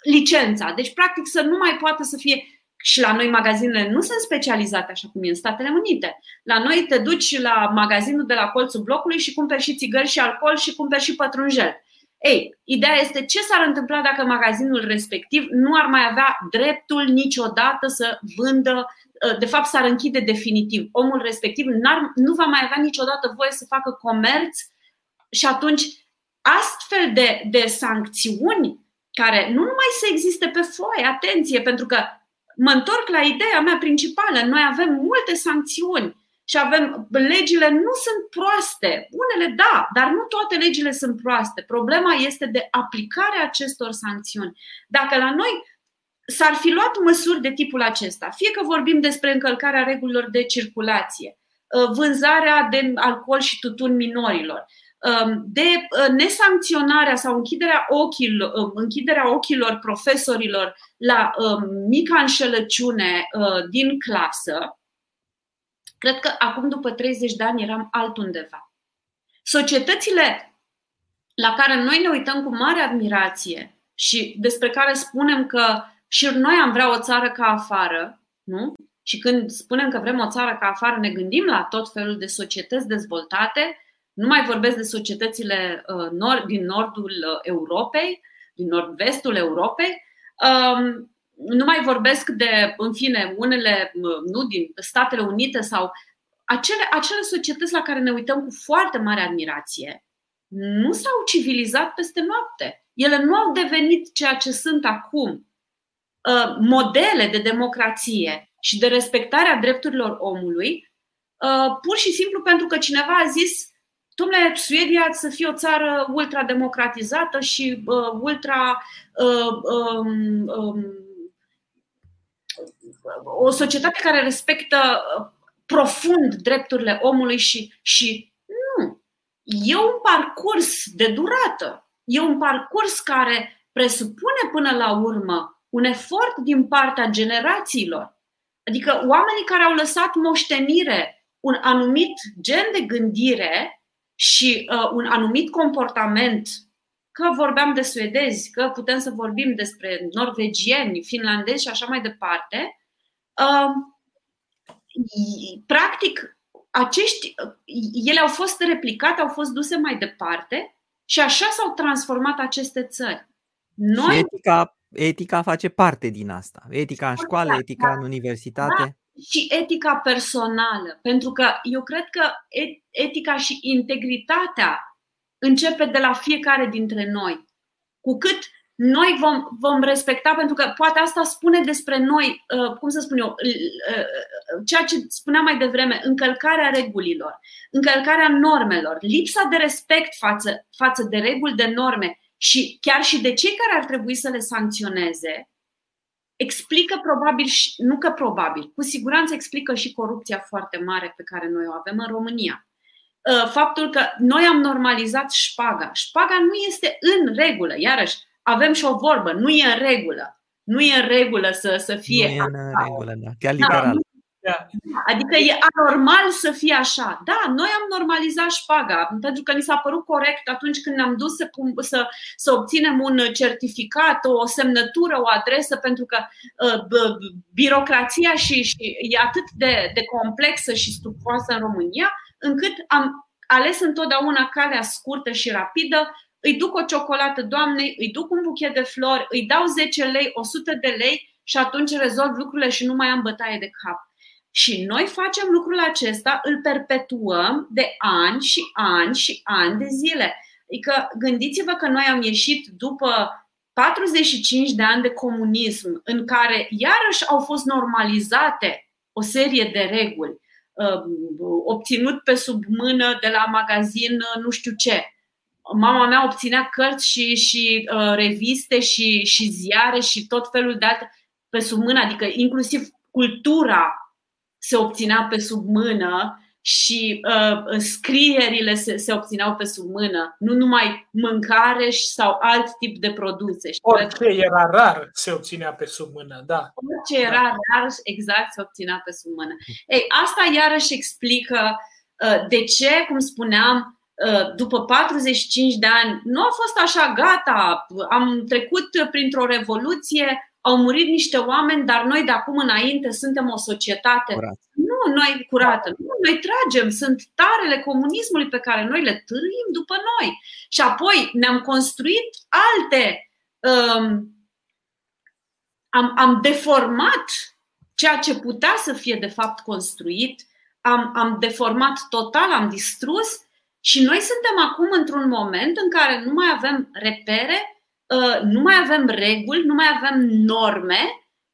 licența. Deci, practic, să nu mai poată să fie și la noi magazinele nu sunt specializate așa cum e în Statele Unite. La noi te duci la magazinul de la colțul blocului și cumperi și țigări și alcool și cumperi și pătrunjel. Ei, ideea este ce s-ar întâmpla dacă magazinul respectiv nu ar mai avea dreptul niciodată să vândă, ă, de fapt s-ar închide definitiv. Omul respectiv nu va mai avea niciodată voie să facă comerț și atunci astfel de, de sancțiuni care nu numai să existe pe foaie, atenție, pentru că mă întorc la ideea mea principală, noi avem multe sancțiuni și avem, legile nu sunt proaste, unele da, dar nu toate legile sunt proaste. Problema este de aplicarea acestor sancțiuni. Dacă la noi s-ar fi luat măsuri de tipul acesta, fie că vorbim despre încălcarea regulilor de circulație, uh, vânzarea de alcool și tutun minorilor, um, de uh, nesancționarea sau închiderea ochilor, um, închiderea ochilor profesorilor la um, mica înșelăciune uh, din clasă, Cred că acum, după 30 de ani, eram altundeva. Societățile la care noi ne uităm cu mare admirație și despre care spunem că și noi am vrea o țară ca afară, nu? Și când spunem că vrem o țară ca afară, ne gândim la tot felul de societăți dezvoltate. Nu mai vorbesc de societățile uh, din nordul uh, Europei, din nord-vestul Europei. Um, nu mai vorbesc de, în fine, unele, nu din Statele Unite sau acele, acele societăți la care ne uităm cu foarte mare admirație, nu s-au civilizat peste noapte. Ele nu au devenit ceea ce sunt acum. Uh, modele de democrație și de respectare a drepturilor omului, uh, pur și simplu pentru că cineva a zis Domnule, Suedia să fie o țară ultra-democratizată și uh, ultra uh, um, um, o societate care respectă uh, profund drepturile omului și, și nu. E un parcurs de durată. E un parcurs care presupune până la urmă un efort din partea generațiilor. Adică oamenii care au lăsat moștenire un anumit gen de gândire și uh, un anumit comportament, că vorbeam de suedezi, că putem să vorbim despre norvegieni, finlandezi și așa mai departe, uh, practic, acești, ele au fost replicate, au fost duse mai departe și așa s-au transformat aceste țări. Noi... Și etica, etica face parte din asta. Etica în școală, etica în universitate. Da, și etica personală. Pentru că eu cred că etica și integritatea începe de la fiecare dintre noi. Cu cât noi vom, vom respecta, pentru că poate asta spune despre noi, uh, cum să spun eu, uh, ceea ce spuneam mai devreme, încălcarea regulilor, încălcarea normelor, lipsa de respect față, față de reguli, de norme și chiar și de cei care ar trebui să le sancționeze, explică probabil, și, nu că probabil, cu siguranță explică și corupția foarte mare pe care noi o avem în România. Uh, faptul că noi am normalizat șpaga. Șpaga nu este în regulă, iarăși, avem și o vorbă, nu e în regulă. Nu e în regulă să, să fie. Nu e în regulă, da. Chiar da, literal. Da, adică e anormal să fie așa. Da, noi am normalizat șpaga pentru că ni s-a părut corect atunci când ne-am dus să, să, să obținem un certificat, o semnătură, o adresă, pentru că uh, birocrația și, și e atât de, de complexă și stufoasă în România, încât am ales întotdeauna calea scurtă și rapidă îi duc o ciocolată doamnei, îi duc un buchet de flori, îi dau 10 lei, 100 de lei și atunci rezolv lucrurile și nu mai am bătaie de cap. Și noi facem lucrul acesta, îl perpetuăm de ani și ani și ani de zile. Adică gândiți-vă că noi am ieșit după 45 de ani de comunism, în care iarăși au fost normalizate o serie de reguli, uh, obținut pe sub mână de la magazin uh, nu știu ce, mama mea obținea cărți și, și uh, reviste și, și ziare și tot felul de alte pe sub mână, adică inclusiv cultura se obținea pe sub mână și uh, scrierile se, se obțineau pe sub mână, nu numai mâncare sau alt tip de produse. Orice era rar se obținea pe sub mână, da. Orice era rar, exact, se obținea pe sub mână. Ei, asta iarăși explică uh, de ce, cum spuneam, Uh, după 45 de ani, nu a fost așa, gata, am trecut printr-o revoluție, au murit niște oameni, dar noi de acum înainte suntem o societate. Curat. Nu, noi curată. Nu, noi tragem, sunt tarele comunismului pe care noi le târâim după noi. Și apoi ne-am construit alte. Um, am, am deformat ceea ce putea să fie de fapt construit, am, am deformat total, am distrus și noi suntem acum într-un moment în care nu mai avem repere, uh, nu mai avem reguli, nu mai avem norme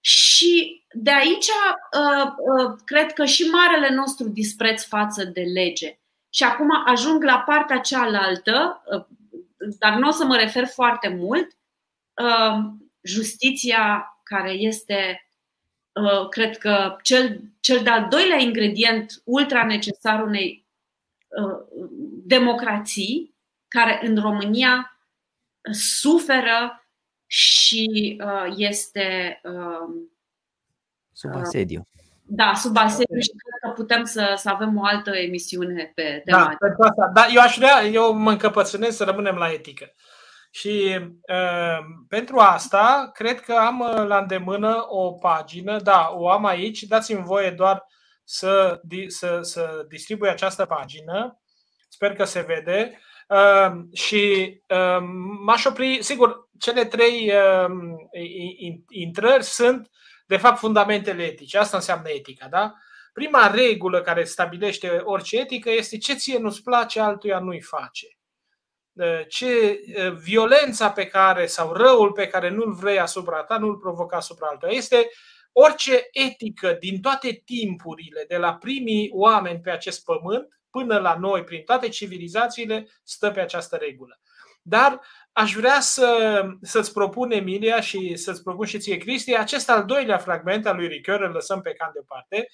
și de aici uh, uh, cred că și marele nostru dispreț față de lege. Și acum ajung la partea cealaltă, dar nu o să mă refer foarte mult, justiția care este, cred că, cel, cel de-al doilea ingredient ultra necesar unei democrații care în România suferă și uh, este um, sub asediu. Da, sub asediu și cred că putem să, să avem o altă emisiune pe tema. Da, pentru asta. Da, eu aș vrea, eu mă încăpățânez să rămânem la etică. Și uh, pentru asta, cred că am uh, la îndemână o pagină, da, o am aici, dați-mi voie doar să, să, să distribui această pagină Sper că se vede. Uh, și uh, m-aș opri, sigur, cele trei uh, intrări sunt, de fapt, fundamentele etice. Asta înseamnă etica, da? Prima regulă care stabilește orice etică este ce ție nu-ți place, altuia nu-i face. Ce violența pe care sau răul pe care nu-l vrei asupra ta, nu-l provoca asupra altuia. Este orice etică din toate timpurile, de la primii oameni pe acest pământ, până la noi, prin toate civilizațiile, stă pe această regulă. Dar aș vrea să, să-ți propun, Emilia, și să-ți propun și ție, Cristi, acest al doilea fragment al lui Ricoeur, îl lăsăm pe cam deoparte,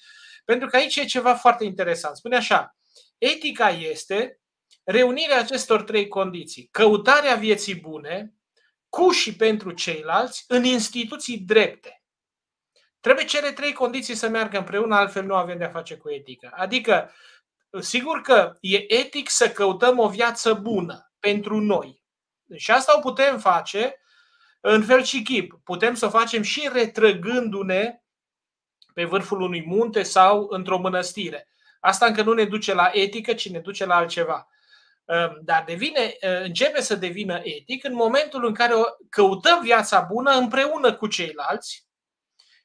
pentru că aici e ceva foarte interesant. Spune așa, etica este reunirea acestor trei condiții. Căutarea vieții bune, cu și pentru ceilalți, în instituții drepte. Trebuie cele trei condiții să meargă împreună, altfel nu avem de-a face cu etică. Adică, sigur că e etic să căutăm o viață bună pentru noi. Și asta o putem face în fel și chip. Putem să o facem și retrăgându-ne pe vârful unui munte sau într-o mănăstire. Asta încă nu ne duce la etică, ci ne duce la altceva. Ehm, dar devine, începe să devină etic în momentul în care căutăm viața bună împreună cu ceilalți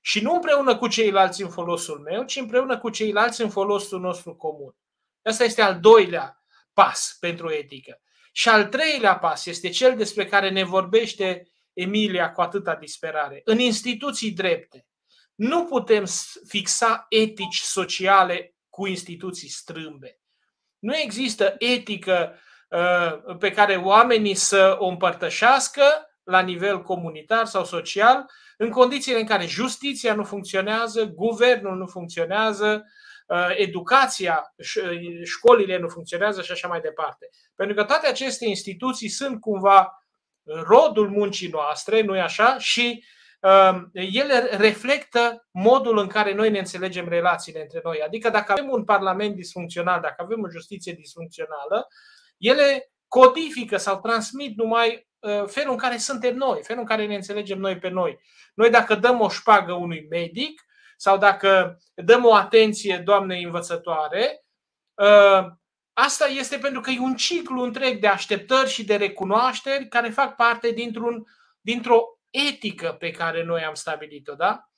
și nu împreună cu ceilalți în folosul meu, ci împreună cu ceilalți în folosul nostru comun. Asta este al doilea pas pentru etică. Și al treilea pas este cel despre care ne vorbește Emilia cu atâta disperare. În instituții drepte, nu putem fixa etici sociale cu instituții strâmbe. Nu există etică uh, pe care oamenii să o împărtășească la nivel comunitar sau social, în condițiile în care justiția nu funcționează, guvernul nu funcționează, uh, educația, școlile nu funcționează și așa mai departe. Pentru că toate aceste instituții sunt cumva rodul muncii noastre, nu-i așa? Și Um, ele reflectă modul în care noi ne înțelegem relațiile între noi. Adică dacă avem un parlament disfuncțional, dacă avem o justiție disfuncțională, ele codifică sau transmit numai uh, felul în care suntem noi, felul în care ne înțelegem noi pe noi. Noi dacă dăm o șpagă unui medic sau dacă dăm o atenție doamnei învățătoare, uh, asta este pentru că e un ciclu întreg de așteptări și de recunoașteri care fac parte dintr-un, dintr-o etică pe care noi am stabilit-o, da?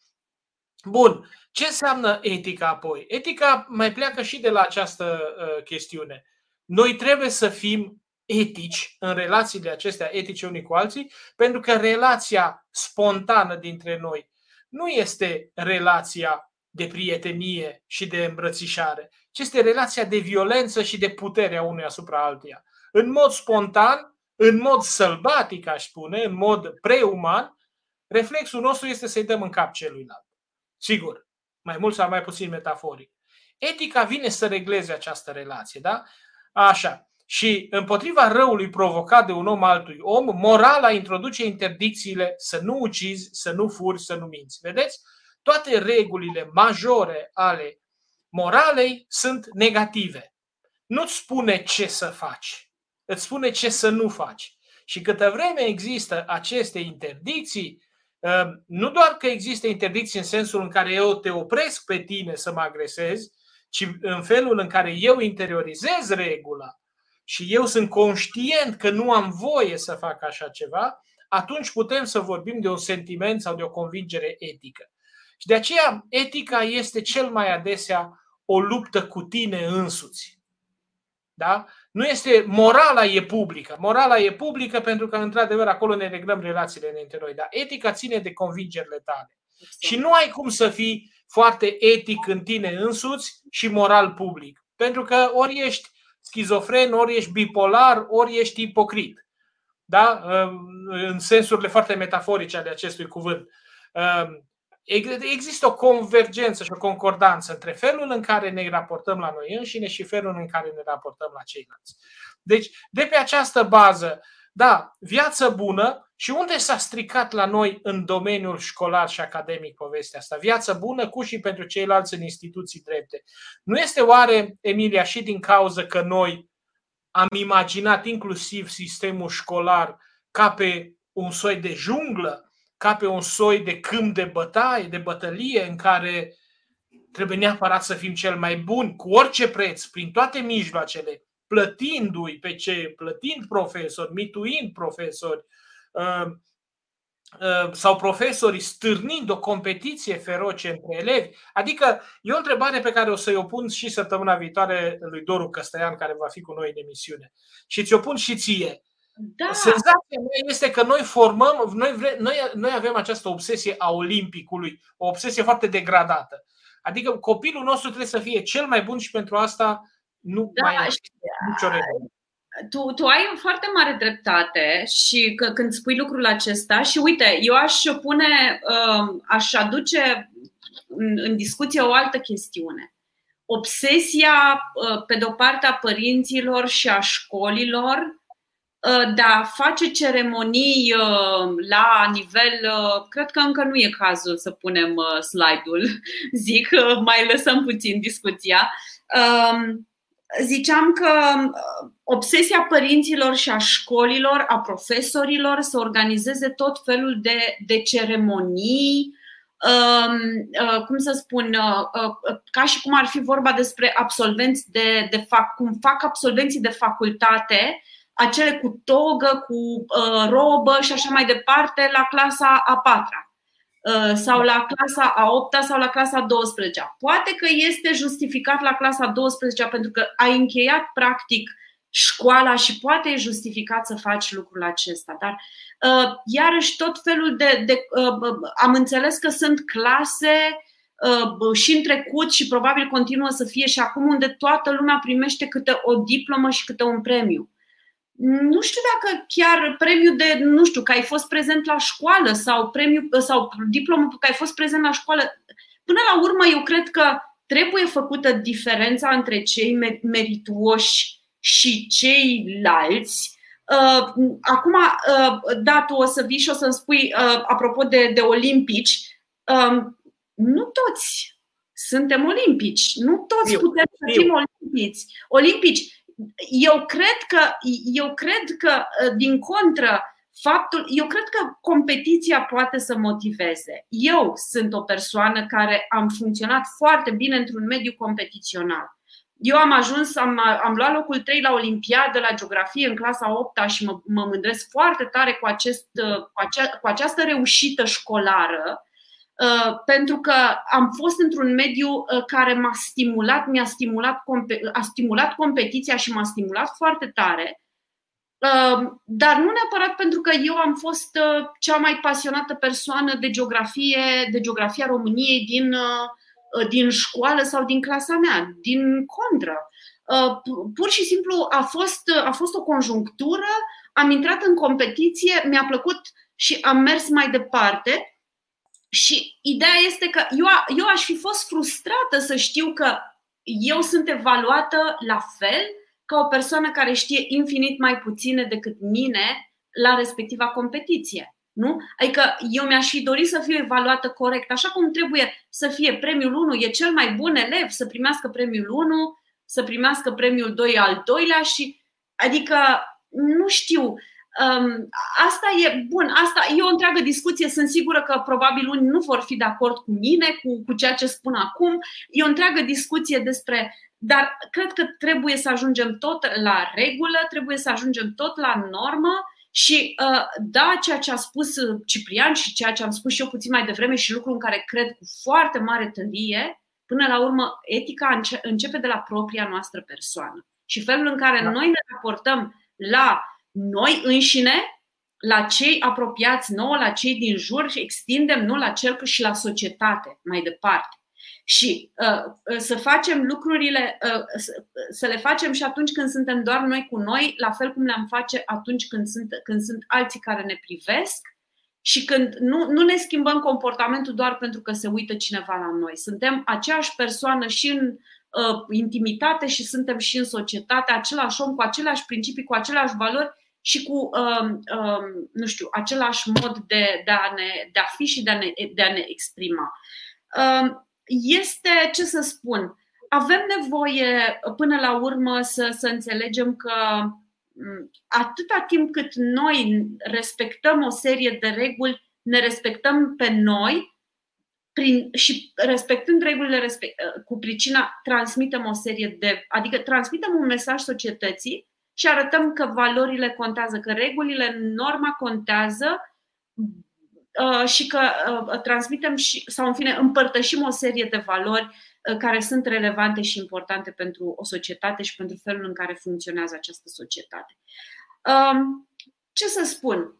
Bun. Ce înseamnă etica apoi? Etica mai pleacă și de la această uh, chestiune. Noi trebuie să fim etici în relațiile acestea etice unii cu alții, pentru că relația spontană dintre noi nu este relația de prietenie și de îmbrățișare, ci este relația de violență și de putere a unui asupra altuia. În mod spontan, în mod sălbatic, aș spune, în mod preuman, reflexul nostru este să-i dăm în cap celuilalt. Sigur, mai mult sau mai puțin metaforic. Etica vine să regleze această relație, da? Așa. Și împotriva răului provocat de un om altui om, morala introduce interdicțiile să nu ucizi, să nu furi, să nu minți. Vedeți? Toate regulile majore ale moralei sunt negative. Nu-ți spune ce să faci îți spune ce să nu faci. Și câtă vreme există aceste interdicții, um, nu doar că există interdicții în sensul în care eu te opresc pe tine să mă agresezi, ci în felul în care eu interiorizez regula și eu sunt conștient că nu am voie să fac așa ceva, atunci putem să vorbim de un sentiment sau de o convingere etică. Și de aceea etica este cel mai adesea o luptă cu tine însuți. Da? Nu este morala e publică. Morala e publică pentru că, într-adevăr, acolo ne reglăm relațiile dintre noi. Dar etica ține de convingerile tale. Exact. Și nu ai cum să fii foarte etic în tine însuți și moral public. Pentru că ori ești schizofren, ori ești bipolar, ori ești ipocrit. Da? În sensurile foarte metaforice ale acestui cuvânt. Există o convergență și o concordanță între felul în care ne raportăm la noi înșine și felul în care ne raportăm la ceilalți. Deci, de pe această bază, da, viață bună și unde s-a stricat la noi în domeniul școlar și academic povestea asta? Viață bună cu și pentru ceilalți în instituții drepte. Nu este oare, Emilia, și din cauza că noi am imaginat inclusiv sistemul școlar ca pe un soi de junglă ca pe un soi de câmp de bătaie, de bătălie în care trebuie neapărat să fim cel mai bun, cu orice preț, prin toate mijloacele, plătindu-i pe ce, plătind profesori, mituind profesori, uh, uh, sau profesorii stârnind o competiție feroce între elevi. Adică e o întrebare pe care o să-i opun și săptămâna viitoare lui Doru Căstăian, care va fi cu noi în emisiune. Și ți-o pun și ție. Da. Senzația mea este că noi formăm, noi, vre, noi, noi avem această obsesie a olimpicului, o obsesie foarte degradată. Adică copilul nostru trebuie să fie cel mai bun și pentru asta nu da, mai e nicio regulă. Tu, tu ai o foarte mare dreptate și că, când spui lucrul acesta și uite, eu aș pune, uh, aș aduce în, în discuție o altă chestiune. Obsesia, uh, pe de-o parte, a părinților și a școlilor de a face ceremonii la nivel, cred că încă nu e cazul să punem slide-ul, (laughs) zic, mai lăsăm puțin discuția. Um, ziceam că obsesia părinților și a școlilor, a profesorilor să organizeze tot felul de, de ceremonii, um, cum să spun, ca și cum ar fi vorba despre absolvenți de, de fac, cum fac absolvenții de facultate, acele cu togă, cu uh, robă și așa mai departe la clasa a patra. uh, sau la clasa a 8 sau la clasa a 12. Poate că este justificat la clasa a 12 pentru că ai încheiat practic școala și poate e justificat să faci lucrul acesta. Dar uh, iarăși tot felul de. de am înțeles că sunt clase și în trecut și probabil continuă să fie și acum unde toată lumea primește câte o diplomă și câte un premiu nu știu dacă chiar premiul de, nu știu, că ai fost prezent la școală sau premiu sau diplomul că ai fost prezent la școală. Până la urmă, eu cred că trebuie făcută diferența între cei merituoși și ceilalți. Uh, acum, uh, da, tu o să vii și o să-mi spui, uh, apropo de, de olimpici, um, nu toți suntem olimpici, nu toți eu, putem să fim olimpici. Olimpici eu cred că, eu cred că ă, din contră, faptul, eu cred că competiția poate să motiveze. Eu sunt o persoană care am funcționat foarte bine într-un mediu competițional. Eu am ajuns, am, am luat locul 3 la Olimpiadă, la geografie, în clasa 8 și mă, mă mândresc foarte tare cu, acest, cu, acea, cu această reușită școlară Uh, pentru că am fost într-un mediu uh, care m-a stimulat, mi-a stimulat, a stimulat competiția și m-a stimulat foarte tare, uh, dar nu neapărat pentru că eu am fost cea mai pasionată persoană de geografie, de geografia României din, din școală sau din clasa mea, din contră. Pur și simplu a fost, a fost o conjunctură, am intrat în competiție, mi-a plăcut și am mers mai departe și ideea este că eu, eu aș fi fost frustrată să știu că eu sunt evaluată la fel ca o persoană care știe infinit mai puține decât mine la respectiva competiție. Nu? Adică eu mi-aș fi dorit să fiu evaluată corect, așa cum trebuie să fie premiul 1, e cel mai bun elev să primească premiul 1, să primească premiul 2 al doilea și adică nu știu, Um, asta e bun, asta e o întreagă discuție. Sunt sigură că probabil unii nu vor fi de acord cu mine, cu, cu ceea ce spun acum. E o întreagă discuție despre. Dar cred că trebuie să ajungem tot la regulă, trebuie să ajungem tot la normă și uh, da, ceea ce a spus Ciprian și ceea ce am spus și eu puțin mai devreme și lucru în care cred cu foarte mare tărie, până la urmă, etica începe de la propria noastră persoană. Și felul în care da. noi ne raportăm la noi înșine, la cei apropiați nouă, la cei din jur și extindem nu la cel și la societate mai departe. Și uh, uh, să facem lucrurile, uh, să, să le facem și atunci când suntem doar noi cu noi, la fel cum le-am face atunci când sunt, când sunt alții care ne privesc și când nu, nu ne schimbăm comportamentul doar pentru că se uită cineva la noi. Suntem aceeași persoană și în uh, intimitate și suntem și în societate, același om cu aceleași principii, cu aceleași valori și cu, um, um, nu știu, același mod de, de, a, ne, de a fi și de a ne, de a ne exprima. Um, este, ce să spun, avem nevoie până la urmă să, să înțelegem că mm, atâta timp cât noi respectăm o serie de reguli, ne respectăm pe noi prin, și respectând regulile respect, cu pricina, transmitem o serie de. adică transmitem un mesaj societății și arătăm că valorile contează, că regulile, norma contează uh, și că uh, transmitem și, sau în fine împărtășim o serie de valori uh, care sunt relevante și importante pentru o societate și pentru felul în care funcționează această societate. Um, ce să spun?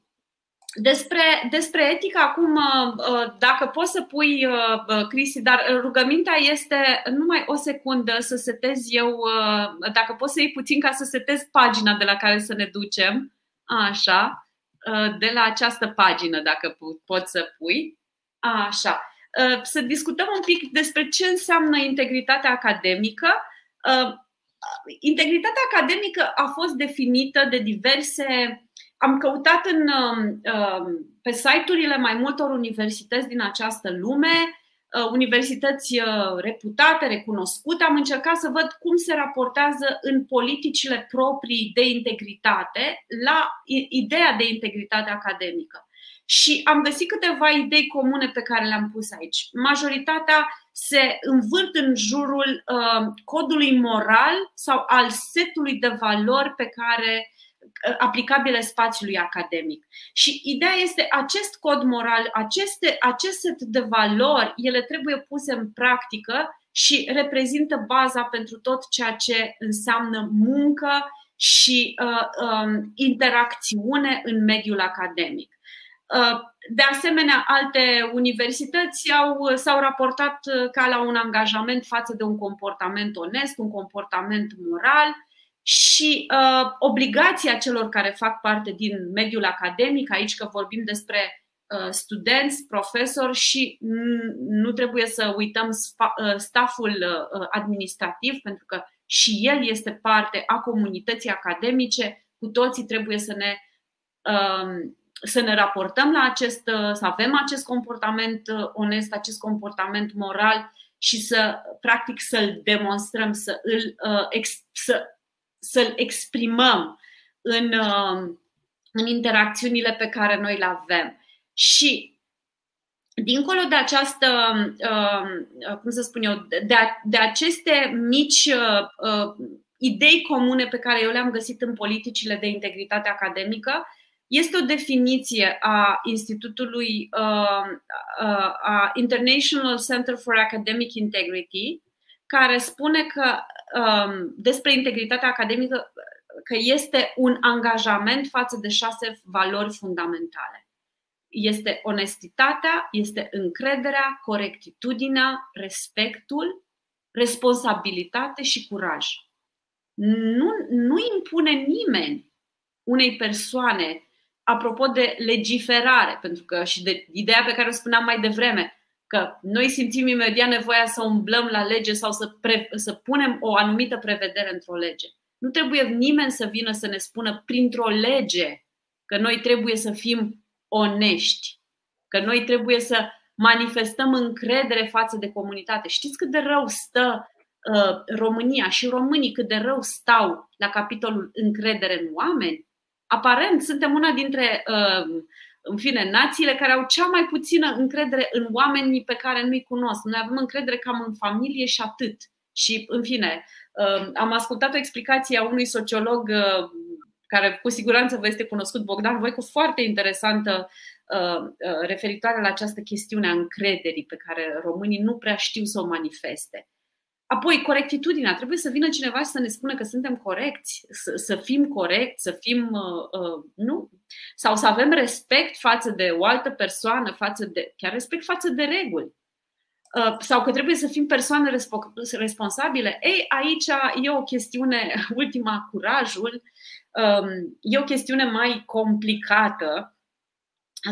Despre, despre etică, acum, uh, uh, dacă poți să pui, uh, Cristi, dar rugămintea este numai o secundă să setez eu, dacă poți să iei puțin ca să setez pagina de la care să ne ducem, așa, de la această pagină, dacă poți să pui, așa, să discutăm un pic despre ce înseamnă integritatea academică. integritatea academică a fost definită de diverse. Am căutat în, pe site-urile mai multor universități din această lume Uh, universități uh, reputate, recunoscute, am încercat să văd cum se raportează în politicile proprii de integritate la ideea de integritate academică. Și am găsit câteva idei comune pe care le-am pus aici. Majoritatea se învârt în jurul uh, codului moral sau al setului de valori pe care aplicabile spațiului academic. Și ideea este acest cod moral, aceste, acest set de valori, ele trebuie puse în practică și reprezintă baza pentru tot ceea ce înseamnă muncă și uh, um, interacțiune în mediul academic. Uh, de asemenea, alte universități au, s-au raportat uh, ca la un angajament față de un comportament onest, un comportament moral și uh, obligația celor care fac parte din mediul academic, aici că vorbim despre uh, studenți, profesori și nu trebuie să uităm uh, staful uh, administrativ, pentru că și el este parte a comunității academice. Cu toții trebuie să ne, um, să ne raportăm la acest, uh, să avem acest comportament onest, acest comportament moral și să, practic, să-l demonstrăm, să îl să să-l exprimăm în, um, în interacțiunile pe care noi le avem. Și dincolo de această, um, cum să spun eu, de, de aceste mici uh, uh, idei comune pe care eu le-am găsit în politicile de integritate academică, este o definiție a Institutului um, a International Center for Academic Integrity, care spune că um, despre integritatea academică că este un angajament față de șase valori fundamentale. Este onestitatea, este încrederea, corectitudinea, respectul, responsabilitate și curaj. Nu, nu impune nimeni unei persoane, apropo de legiferare, pentru că și de ideea pe care o spuneam mai devreme, că noi simțim imediat nevoia să umblăm la lege sau să, pre, să punem o anumită prevedere într-o lege. Nu trebuie nimeni să vină să ne spună printr-o lege că noi trebuie să fim onești, că noi trebuie să manifestăm încredere față de comunitate. Știți cât de rău stă uh, România și românii cât de rău stau la capitolul încredere în oameni? Aparent, suntem una dintre uh, în fine, națiile care au cea mai puțină încredere în oamenii pe care nu-i cunosc. Noi avem încredere cam în familie și atât. Și, în fine, um, am ascultat o explicație a unui sociolog uh, care cu siguranță vă este cunoscut, Bogdan Voicu, foarte interesantă uh, uh, referitoare la această chestiune a încrederii pe care românii nu prea știu să o manifeste. Apoi, corectitudinea. Trebuie să vină cineva și să ne spună că suntem corecți, să, să fim corecți, să fim. Uh, uh, nu? Sau să avem respect față de o altă persoană, față de. chiar respect față de reguli. Uh, sau că trebuie să fim persoane respo- responsabile. Ei, aici e o chestiune, (laughs) ultima, curajul, um, e o chestiune mai complicată.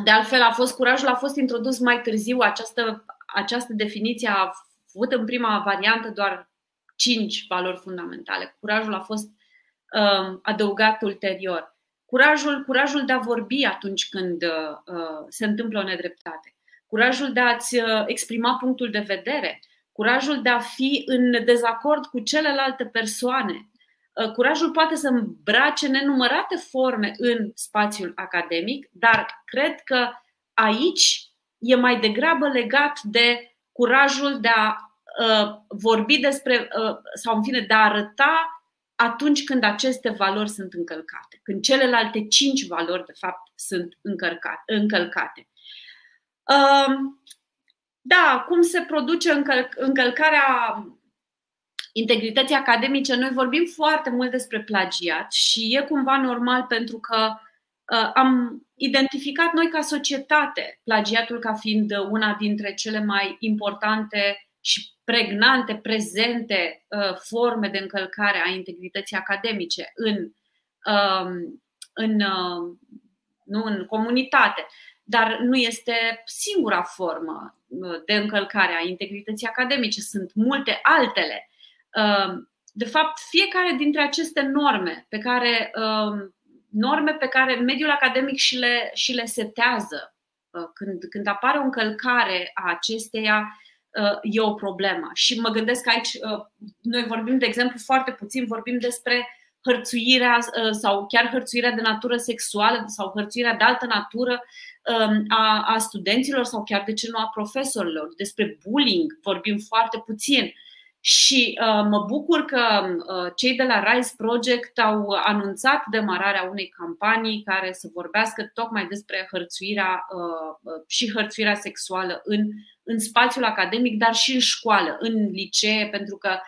De altfel, a fost curajul a fost introdus mai târziu, această, această definiție a avut în prima variantă doar cinci valori fundamentale. Curajul a fost uh, adăugat ulterior. Curajul, curajul de a vorbi atunci când uh, se întâmplă o nedreptate. Curajul de a-ți uh, exprima punctul de vedere. Curajul de a fi în dezacord cu celelalte persoane. Uh, curajul poate să îmbrace nenumărate forme în spațiul academic, dar cred că aici e mai degrabă legat de curajul de a uh, vorbi despre, uh, sau în fine, de a arăta atunci când aceste valori sunt încălcate, când celelalte cinci valori, de fapt, sunt încălcate. încălcate. Uh, da, cum se produce încăl- încălcarea integrității academice? Noi vorbim foarte mult despre plagiat și e cumva normal pentru că uh, am identificat noi ca societate plagiatul ca fiind una dintre cele mai importante și pregnante, prezente uh, forme de încălcare a integrității academice în, um, în, uh, nu, în comunitate. Dar nu este singura formă uh, de încălcare a integrității academice, sunt multe altele. de fapt, fiecare dintre aceste norme pe care, um, norme pe care mediul academic și le, și le setează uh, când, când apare o încălcare a acesteia, uh, e o problemă. Și mă gândesc că aici, uh, noi vorbim, de exemplu, foarte puțin, vorbim despre hărțuirea sau chiar hărțuirea de natură sexuală sau hărțuirea de altă natură um, a, a studenților sau chiar de ce nu a profesorilor. Despre bullying vorbim foarte puțin. Și uh, mă bucur că uh, cei de la Rise Project au anunțat demararea unei campanii care să vorbească tocmai despre hărțuirea uh, uh, și hărțuirea sexuală în, în spațiul academic, dar și în școală, în licee, pentru că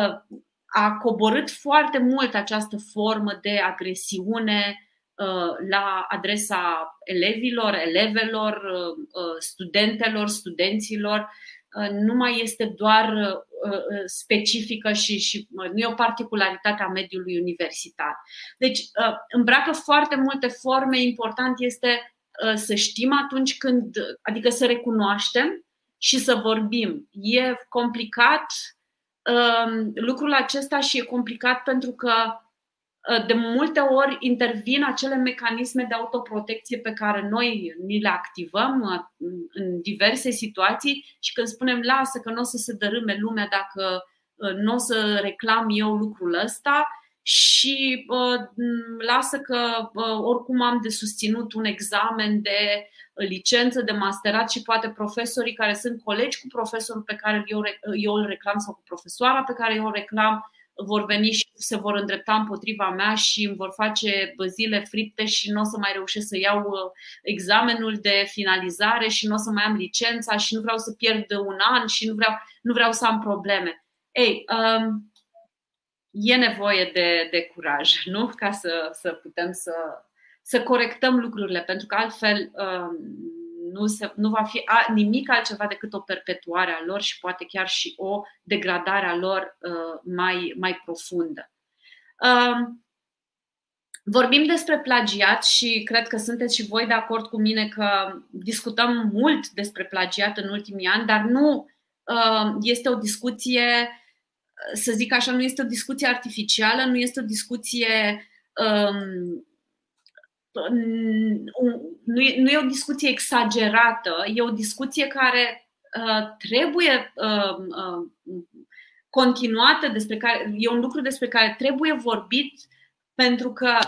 uh, a coborât foarte mult această formă de agresiune uh, la adresa elevilor, elevelor, uh, studentelor, studenților Uh, nu mai este doar uh, uh, specifică și, și nu e o particularitate a mediului universitar. Deci îmbracă foarte multe forme. Important este să știm atunci când, adică să recunoaștem și să vorbim. E complicat lucrul acesta și e complicat pentru că Uh, de multe ori intervin acele mecanisme de autoprotecție pe care noi ni le activăm uh, în diverse situații și când spunem lasă că nu o să se dărâme lumea dacă uh, nu o să reclam eu lucrul ăsta și lasă că oricum am de susținut un examen de licență, de masterat și poate profesorii care sunt colegi cu profesorul pe care eu, eu îl reclam sau cu profesoara pe care eu o reclam vor veni și se vor îndrepta împotriva mea și îmi vor face zile fripte și nu o să mai reușesc să iau uh, examenul de finalizare și nu o să mai am licența și nu vreau să pierd un an și nu vreau, nu vreau să am probleme. Ei, um, e nevoie de, de curaj, (laughs) nu? Ca să, să putem să, să corectăm lucrurile, pentru că altfel um, nu, se, nu va fi a, nimic altceva decât o perpetuare a lor și poate chiar și o degradare a lor uh, mai, mai profundă. Uh, vorbim despre plagiat și cred că sunteți și voi de acord cu mine că discutăm mult despre plagiat în ultimii ani, dar nu uh, este o discuție, să zic așa, nu este o discuție artificială, nu este o discuție um, nu e, nu e o discuție exagerată, e o discuție care uh, trebuie uh, uh, continuată, despre care, e un lucru despre care trebuie vorbit, pentru că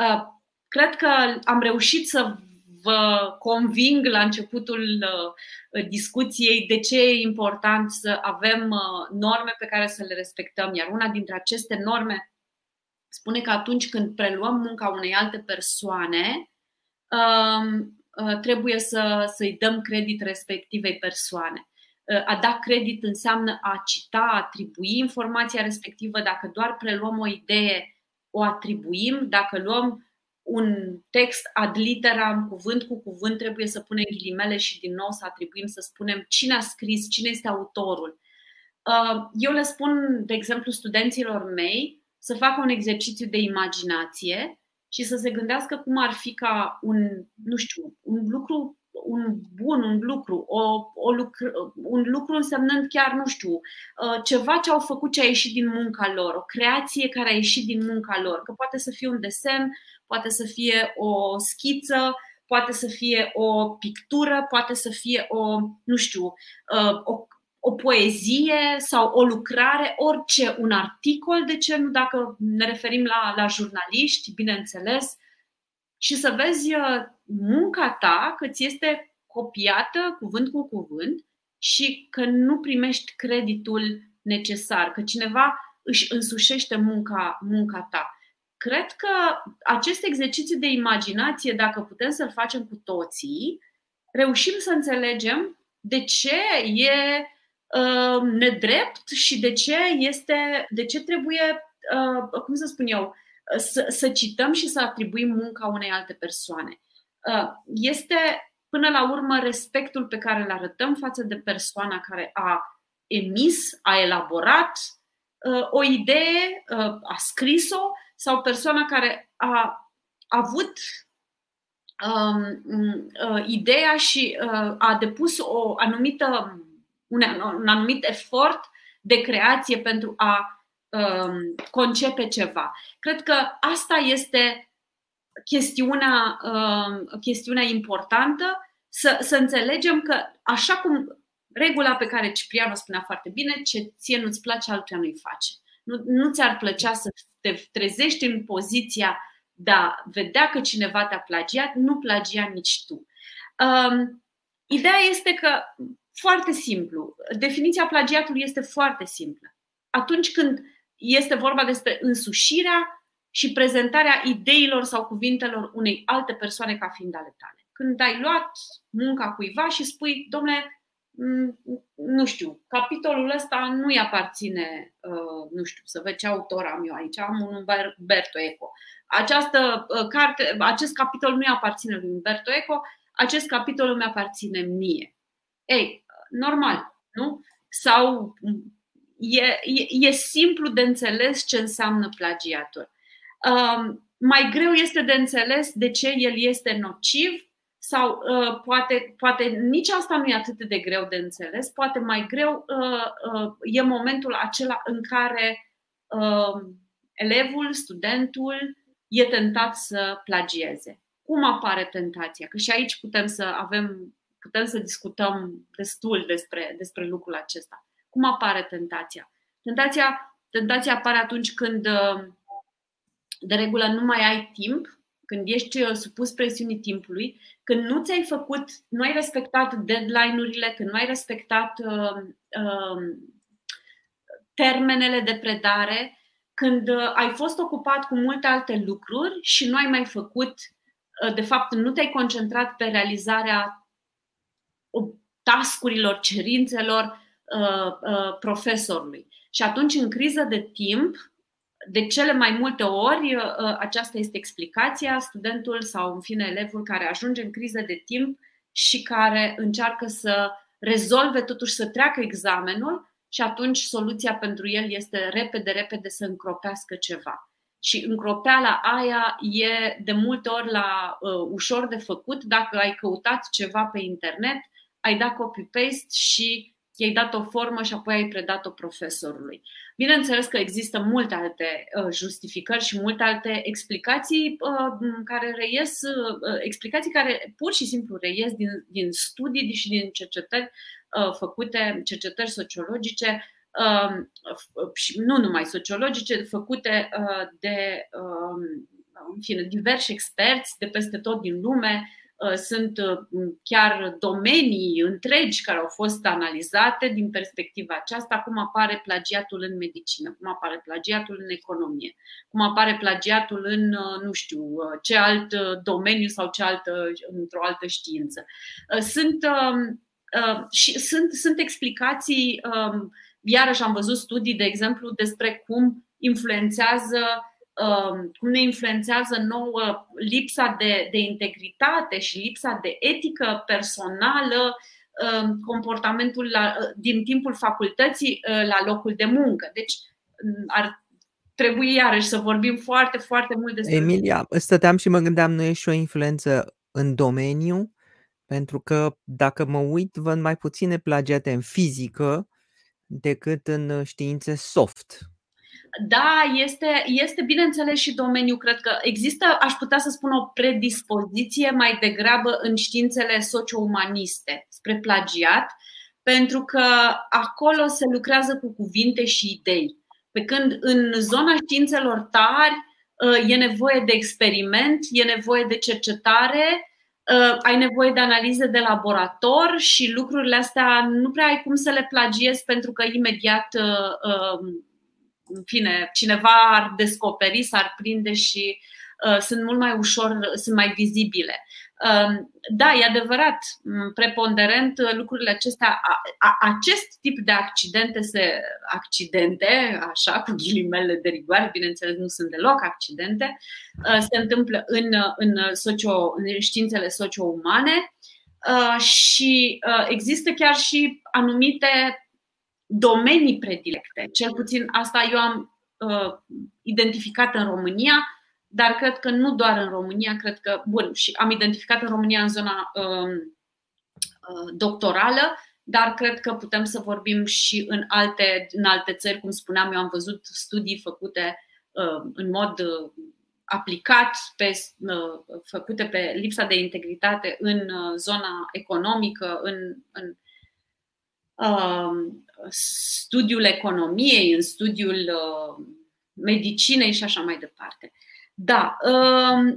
uh, cred că am reușit să vă conving la începutul uh, discuției de ce e important să avem uh, norme pe care să le respectăm. Iar una dintre aceste norme spune că atunci când preluăm munca unei alte persoane, um, uh, trebuie să, să-i dăm credit respectivei persoane. Uh, a da credit înseamnă a cita, a atribui informația respectivă. Dacă doar preluăm o idee, o atribuim. Dacă luăm un text ad literam, cuvânt cu cuvânt, trebuie să punem ghilimele și din nou să atribuim, să spunem cine a scris, cine este autorul. Uh, eu le spun, de exemplu, studenților mei, să facă un exercițiu de imaginație și să se gândească cum ar fi ca un, nu știu, un lucru, un bun, un lucru, o, o lucru, un lucru însemnând chiar, nu știu, uh, ceva ce au făcut ce a ieșit din munca lor, o creație care a ieșit din munca lor, că poate să fie un desen, poate să fie o schiță, poate să fie o pictură, poate să fie o, nu știu, uh, o o poezie sau o lucrare, orice, un articol, de ce nu, dacă ne referim la, la jurnaliști, bineînțeles, și să vezi uh, munca ta că ți este copiată cuvânt cu cuvânt și că nu primești creditul necesar, că cineva își însușește munca, munca ta. Cred că acest exercițiu de imaginație, dacă putem să-l facem cu toții, reușim să înțelegem de ce e uh, nedrept și de ce este, de ce trebuie, uh, cum să spun eu, să, să cităm și să atribuim munca unei alte persoane. Uh, este până la urmă respectul pe care îl arătăm față de persoana care a emis, a elaborat uh, o idee, uh, a scris-o sau persoana care a avut um, uh, ideea și uh, a depus o anumită un, un anumit efort de creație pentru a um, concepe ceva. Cred că asta este chestiunea, um, chestiunea importantă, să, să înțelegem că așa cum regula pe care Ciprian o spunea foarte bine, ce ție nu-ți place, altuia nu-i face. Nu, nu ți-ar plăcea să te trezești în poziția de a vedea că cineva te-a plagiat, nu plagia nici tu. Um, ideea este că, foarte simplu, definiția plagiatului este foarte simplă. Atunci când este vorba despre însușirea și prezentarea ideilor sau cuvintelor unei alte persoane ca fiind ale tale. Când ai luat munca cuiva și spui, domnule, Mm, nu știu, capitolul ăsta nu-i aparține, uh, nu știu, să văd ce autor am eu aici, am un Umberto Eco. Această uh, carte, acest capitol nu-i aparține lui Umberto Eco, acest capitol îmi aparține mie. Ei, normal, nu? Sau e, e, e simplu de înțeles ce înseamnă plagiatul. Um, mai greu este de înțeles de ce el este nociv sau uh, poate, poate nici asta nu e atât de greu de înțeles, poate mai greu uh, uh, e momentul acela în care uh, elevul, studentul e tentat să plagieze. Cum apare tentația? Că și aici putem să avem, putem să discutăm destul despre, despre lucrul acesta. Cum apare tentația? Tentația, tentația apare atunci când uh, de regulă nu mai ai timp când ești uh, supus presiunii timpului, când nu ți-ai făcut, nu ai respectat deadline-urile, când nu ai respectat uh, uh, termenele de predare, când uh, ai fost ocupat cu multe alte lucruri și nu ai mai făcut, uh, de fapt, nu te-ai concentrat pe realizarea tascurilor, cerințelor uh, uh, profesorului. Și atunci, în criză de timp, de cele mai multe ori, uh, uh, aceasta este explicația, studentul sau, în fine, elevul care ajunge în criză de timp și care încearcă să rezolve, totuși să treacă examenul și atunci soluția pentru el este repede, repede să încropească ceva. Și încropeala aia e de multe ori la uh, ușor de făcut dacă ai căutat ceva pe internet, ai dat copy-paste și i-ai dat o formă și apoi ai predat-o profesorului. Bineînțeles că există multe alte uh, justificări și multe alte explicații uh, care reies, uh, explicații care pur și simplu reies din, din studii și din cercetări făcute, cercetări sociologice, și nu numai sociologice, făcute de um, în fine, diversi experți de peste tot din lume, Uh, sunt uh, chiar domenii întregi care au fost analizate din perspectiva aceasta, cum apare plagiatul în medicină, cum apare plagiatul în economie, cum apare plagiatul în, uh, nu știu, ce alt domeniu sau ce altă, într-o altă știință. Sunt, um, și sunt, sunt explicații, um, iarăși am văzut studii, de exemplu, despre cum influențează Um, cum ne influențează nouă lipsa de, de integritate și lipsa de etică personală um, comportamentul la, din timpul facultății uh, la locul de muncă. Deci mm, ar trebui iarăși să vorbim foarte, foarte mult despre. Emilia, stăteam și mă gândeam, nu e și o influență în domeniu? Pentru că dacă mă uit, văd mai puține plagiate în fizică decât în științe soft. Da, este, este bineînțeles și domeniul, cred că există, aș putea să spun, o predispoziție mai degrabă în științele socio-umaniste spre plagiat, pentru că acolo se lucrează cu cuvinte și idei. Pe când în zona științelor tari uh, e nevoie de experiment, e nevoie de cercetare, uh, ai nevoie de analize de laborator și lucrurile astea nu prea ai cum să le plagiezi pentru că imediat uh, în fine, cineva ar descoperi, s-ar prinde și uh, sunt mult mai ușor, sunt mai vizibile. Uh, da, e adevărat, preponderent uh, lucrurile acestea, a, a, acest tip de accidente se accidente, așa, cu ghilimele de rigoare, bineînțeles nu sunt deloc accidente, uh, se întâmplă în, în, socio, în științele socio-umane uh, și uh, există chiar și anumite domenii predilecte. Cel puțin asta eu am uh, identificat în România, dar cred că nu doar în România, cred că, bun, și am identificat în România în zona uh, uh, doctorală, dar cred că putem să vorbim și în alte, în alte țări, cum spuneam, eu am văzut studii făcute în mod aplicat, pe, făcute pe lipsa de integritate în zona economică, în, în studiul economiei, în studiul medicinei și așa mai departe. Da,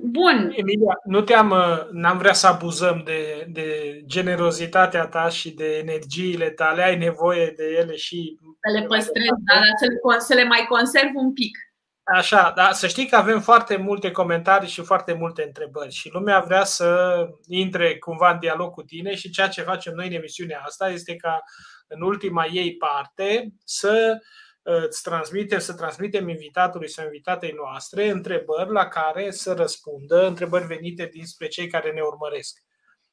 bun. Emilia, nu te-am, n-am vrea să abuzăm de, de generozitatea ta și de energiile tale, ai nevoie de ele și... Să le păstrez, da, dar să le, să le mai conserv un pic. Așa, da, să știi că avem foarte multe comentarii și foarte multe întrebări și lumea vrea să intre cumva în dialog cu tine și ceea ce facem noi în emisiunea asta este ca în ultima ei parte să uh, îți transmitem, să transmitem invitatului sau invitatei noastre întrebări la care să răspundă, întrebări venite dinspre cei care ne urmăresc.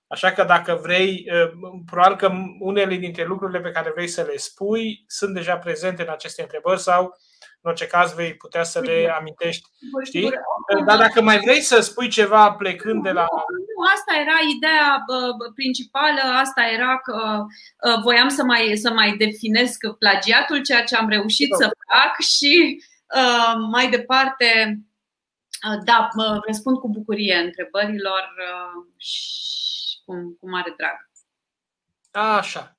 Așa că dacă vrei, uh, probabil că unele dintre lucrurile pe care vrei să le spui sunt deja prezente în aceste întrebări sau în orice caz vei putea să le amintești. Știi? Dar dacă mai vrei să spui ceva plecând de la. Nu, asta era ideea principală, asta era că voiam să mai, să mai definesc plagiatul, ceea ce am reușit să fac și mai departe, da, răspund cu bucurie întrebărilor și cu, cu mare drag. Așa.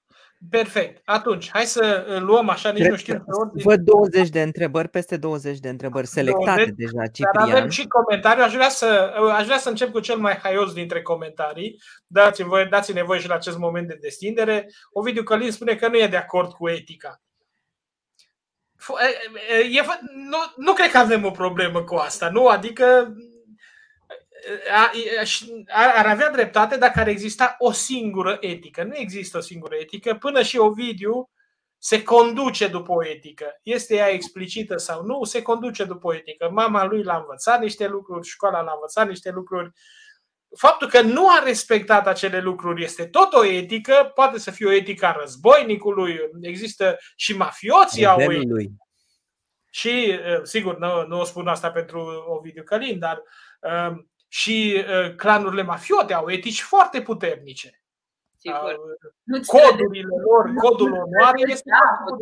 Perfect. Atunci, hai să luăm așa, nici Cred nu știu. Văd 20 de întrebări, peste 20 de întrebări selectate 20, deja, Ciprian. Dar avem și comentarii. Aș vrea, să, aș vrea să încep cu cel mai haios dintre comentarii. Dați-mi voie, dați nevoie și la acest moment de destindere. Ovidiu Călin spune că nu e de acord cu etica. E, e, nu, nu cred că avem o problemă cu asta, nu? Adică ar avea dreptate dacă ar exista o singură etică. Nu există o singură etică, până și Ovidiu se conduce după o etică. Este ea explicită sau nu, se conduce după o etică. Mama lui l-a învățat niște lucruri, școala l-a învățat niște lucruri. Faptul că nu a respectat acele lucruri este tot o etică, poate să fie o etică a războinicului, există și mafioții au lui. Și, sigur, nu, nu o spun asta pentru Ovidiu Călin, dar și uh, clanurile mafiote au etici foarte puternice. Sigur. Codurile lor, codul onoare este. Da,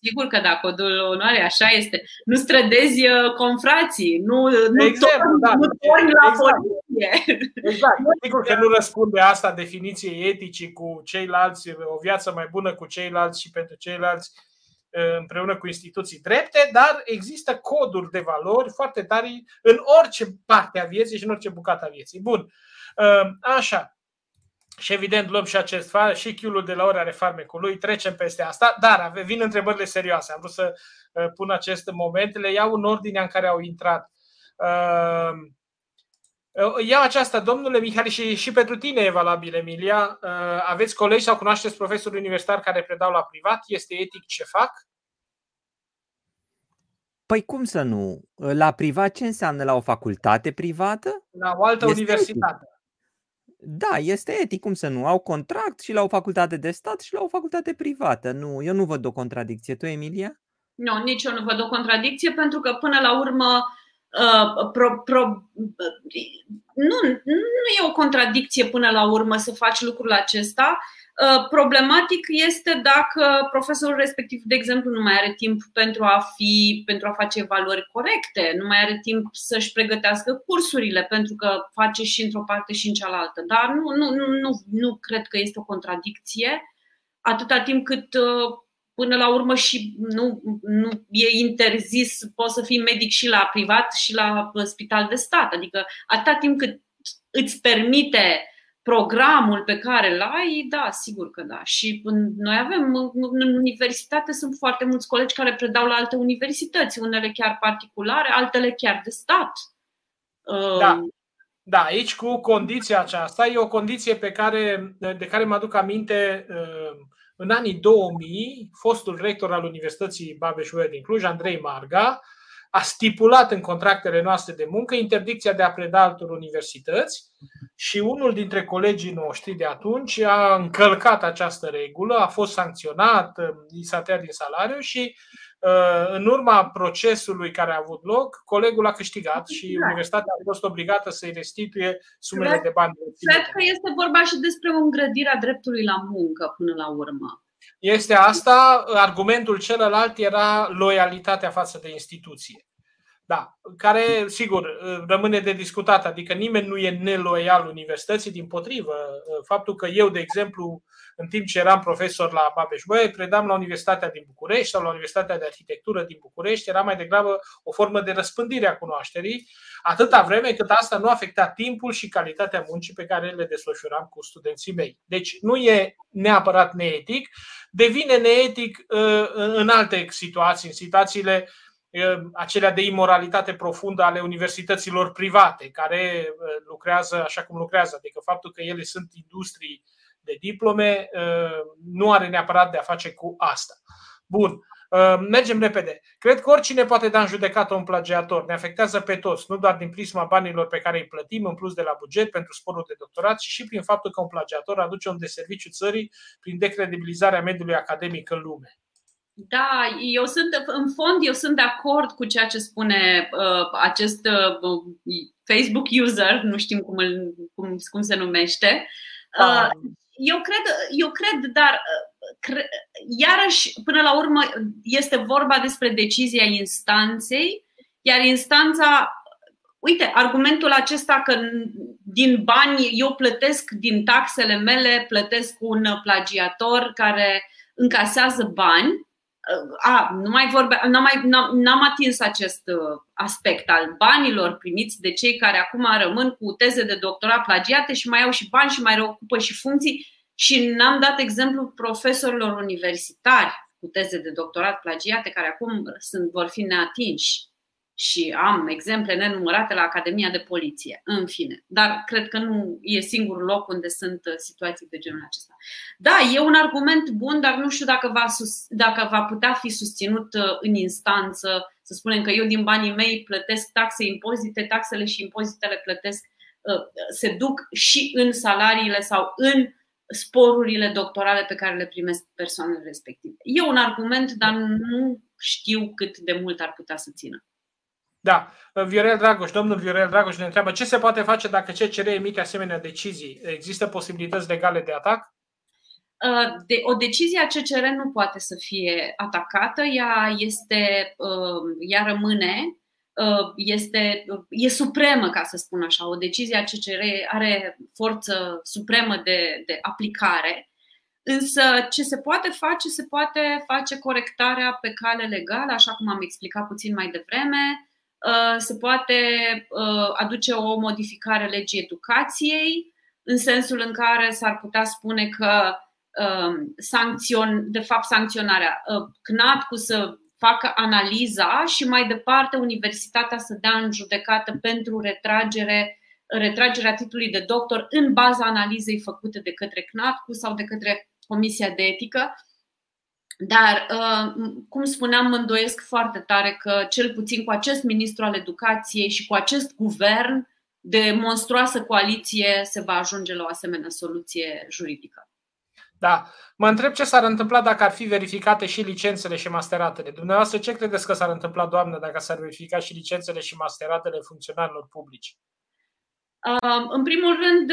sigur că da, codul onoare, așa este. Nu strădezi uh, confrații, nu, nu exact, torni, da. nu torni la exact. poliție. Exact. Sigur că nu răspunde asta definiției eticii cu ceilalți, o viață mai bună cu ceilalți și pentru ceilalți împreună cu instituții drepte, dar există coduri de valori foarte tari în orice parte a vieții și în orice bucată a vieții. Bun. Așa. Și evident luăm și acest far, și chiulul de la ora are farmecul lui, trecem peste asta, dar vin întrebările serioase. Am vrut să pun acest moment, le iau în ordinea în care au intrat. Iau aceasta, domnule Mihai, și, și pentru tine e valabil, Emilia. Aveți colegi sau cunoașteți profesori universitari care predau la privat? Este etic ce fac? Păi cum să nu? La privat ce înseamnă la o facultate privată? La o altă este universitate. Etic. Da, este etic, cum să nu? Au contract și la o facultate de stat și la o facultate privată. Nu, eu nu văd o contradicție. Tu, Emilia? Nu, nici eu nu văd o contradicție pentru că până la urmă Uh, pro, pro, nu, nu e o contradicție până la urmă să faci lucrul acesta. Uh, problematic este dacă profesorul respectiv, de exemplu, nu mai are timp pentru a, fi, pentru a face evaluări corecte, nu mai are timp să-și pregătească cursurile pentru că face și într-o parte și în cealaltă. Dar nu, nu, nu, nu, nu cred că este o contradicție atâta timp cât uh, până la urmă și nu, nu e interzis, poți să fii medic și la privat și la spital de stat. Adică atâta timp cât îți permite programul pe care îl ai, da, sigur că da. Și noi avem, în universitate sunt foarte mulți colegi care predau la alte universități, unele chiar particulare, altele chiar de stat. Da. Da, aici cu condiția aceasta, e o condiție pe care, de care mă aduc aminte uh, în anii 2000, fostul rector al Universității babeș din Cluj, Andrei Marga, a stipulat în contractele noastre de muncă interdicția de a preda altor universități și unul dintre colegii noștri de atunci a încălcat această regulă, a fost sancționat, i s-a tăiat din salariu și uh, în urma procesului care a avut loc, colegul a câștigat și exact. universitatea a fost obligată să-i restituie sumele cred, de bani. Cred că este vorba și despre o îngrădire a dreptului la muncă până la urmă. este asta. Argumentul celălalt era loialitatea față de instituție. Da, care, sigur, rămâne de discutat. Adică nimeni nu e neloial universității, din potrivă. Faptul că eu, de exemplu, în timp ce eram profesor la babeș bolyai predam la Universitatea din București sau la Universitatea de Arhitectură din București, era mai degrabă o formă de răspândire a cunoașterii, atâta vreme cât asta nu afecta timpul și calitatea muncii pe care le desfășuram cu studenții mei. Deci nu e neapărat neetic, devine neetic uh, în alte situații, în situațiile uh, acelea de imoralitate profundă ale universităților private, care uh, lucrează așa cum lucrează, adică faptul că ele sunt industrii de diplome uh, nu are neapărat de a face cu asta. Bun, uh, mergem repede. Cred că oricine poate da în judecată un plagiator. Ne afectează pe toți, nu doar din prisma banilor pe care îi plătim în plus de la buget pentru sporul de doctorat, ci și prin faptul că un plagiator aduce un deserviciu țării prin decredibilizarea mediului academic în lume. Da, eu sunt, în fond, eu sunt de acord cu ceea ce spune uh, acest uh, Facebook user, nu știm cum, îl, cum, cum se numește. Uh, eu cred, eu cred, dar cre, iarăși, până la urmă, este vorba despre decizia instanței, iar instanța, uite, argumentul acesta că din bani eu plătesc, din taxele mele, plătesc un plagiator care încasează bani, a, nu mai vorbe, n-am, mai, n-am, n-am atins acest uh, aspect al banilor primiți de cei care acum rămân cu teze de doctorat plagiate și mai au și bani și mai reocupă și funcții și n-am dat exemplu profesorilor universitari cu teze de doctorat plagiate care acum sunt, vor fi neatinși și am exemple nenumărate la Academia de Poliție, în fine. Dar cred că nu e singurul loc unde sunt uh, situații de genul acesta. Da, e un argument bun, dar nu știu dacă va, sus, dacă va putea fi susținut uh, în instanță. Să spunem că eu din banii mei plătesc taxe, impozite, taxele și impozitele plătesc, uh, se duc și în salariile sau în sporurile doctorale pe care le primesc persoanele respective. E un argument, dar nu știu cât de mult ar putea să țină. Da, Viorel Dragoș, domnul Viorel Dragoș ne întreabă ce se poate face dacă CCR emite asemenea decizii? Există posibilități legale de atac? Uh, de, o decizie a CCR nu poate să fie atacată, ea este, uh, ea rămâne, uh, este, e supremă, ca să spun așa. O decizie a CCR are forță supremă de, de aplicare, însă ce se poate face, se poate face corectarea pe cale legală, așa cum am explicat puțin mai devreme, Uh, se poate uh, aduce o modificare legii educației, în sensul în care s-ar putea spune că um, sancțion, de fapt sancționarea, uh, CNAT cu să facă analiza și mai departe universitatea să dea în judecată pentru retragere, retragerea titlului de doctor în baza analizei făcute de către CNAT sau de către Comisia de Etică, dar, uh, cum spuneam, mă îndoiesc foarte tare că, cel puțin cu acest ministru al educației și cu acest guvern de monstruoasă coaliție, se va ajunge la o asemenea soluție juridică. Da. Mă întreb ce s-ar întâmpla dacă ar fi verificate și licențele și masteratele. Dumneavoastră, ce credeți că s-ar întâmpla, doamnă, dacă s-ar verifica și licențele și masteratele funcționarilor publici? În primul rând,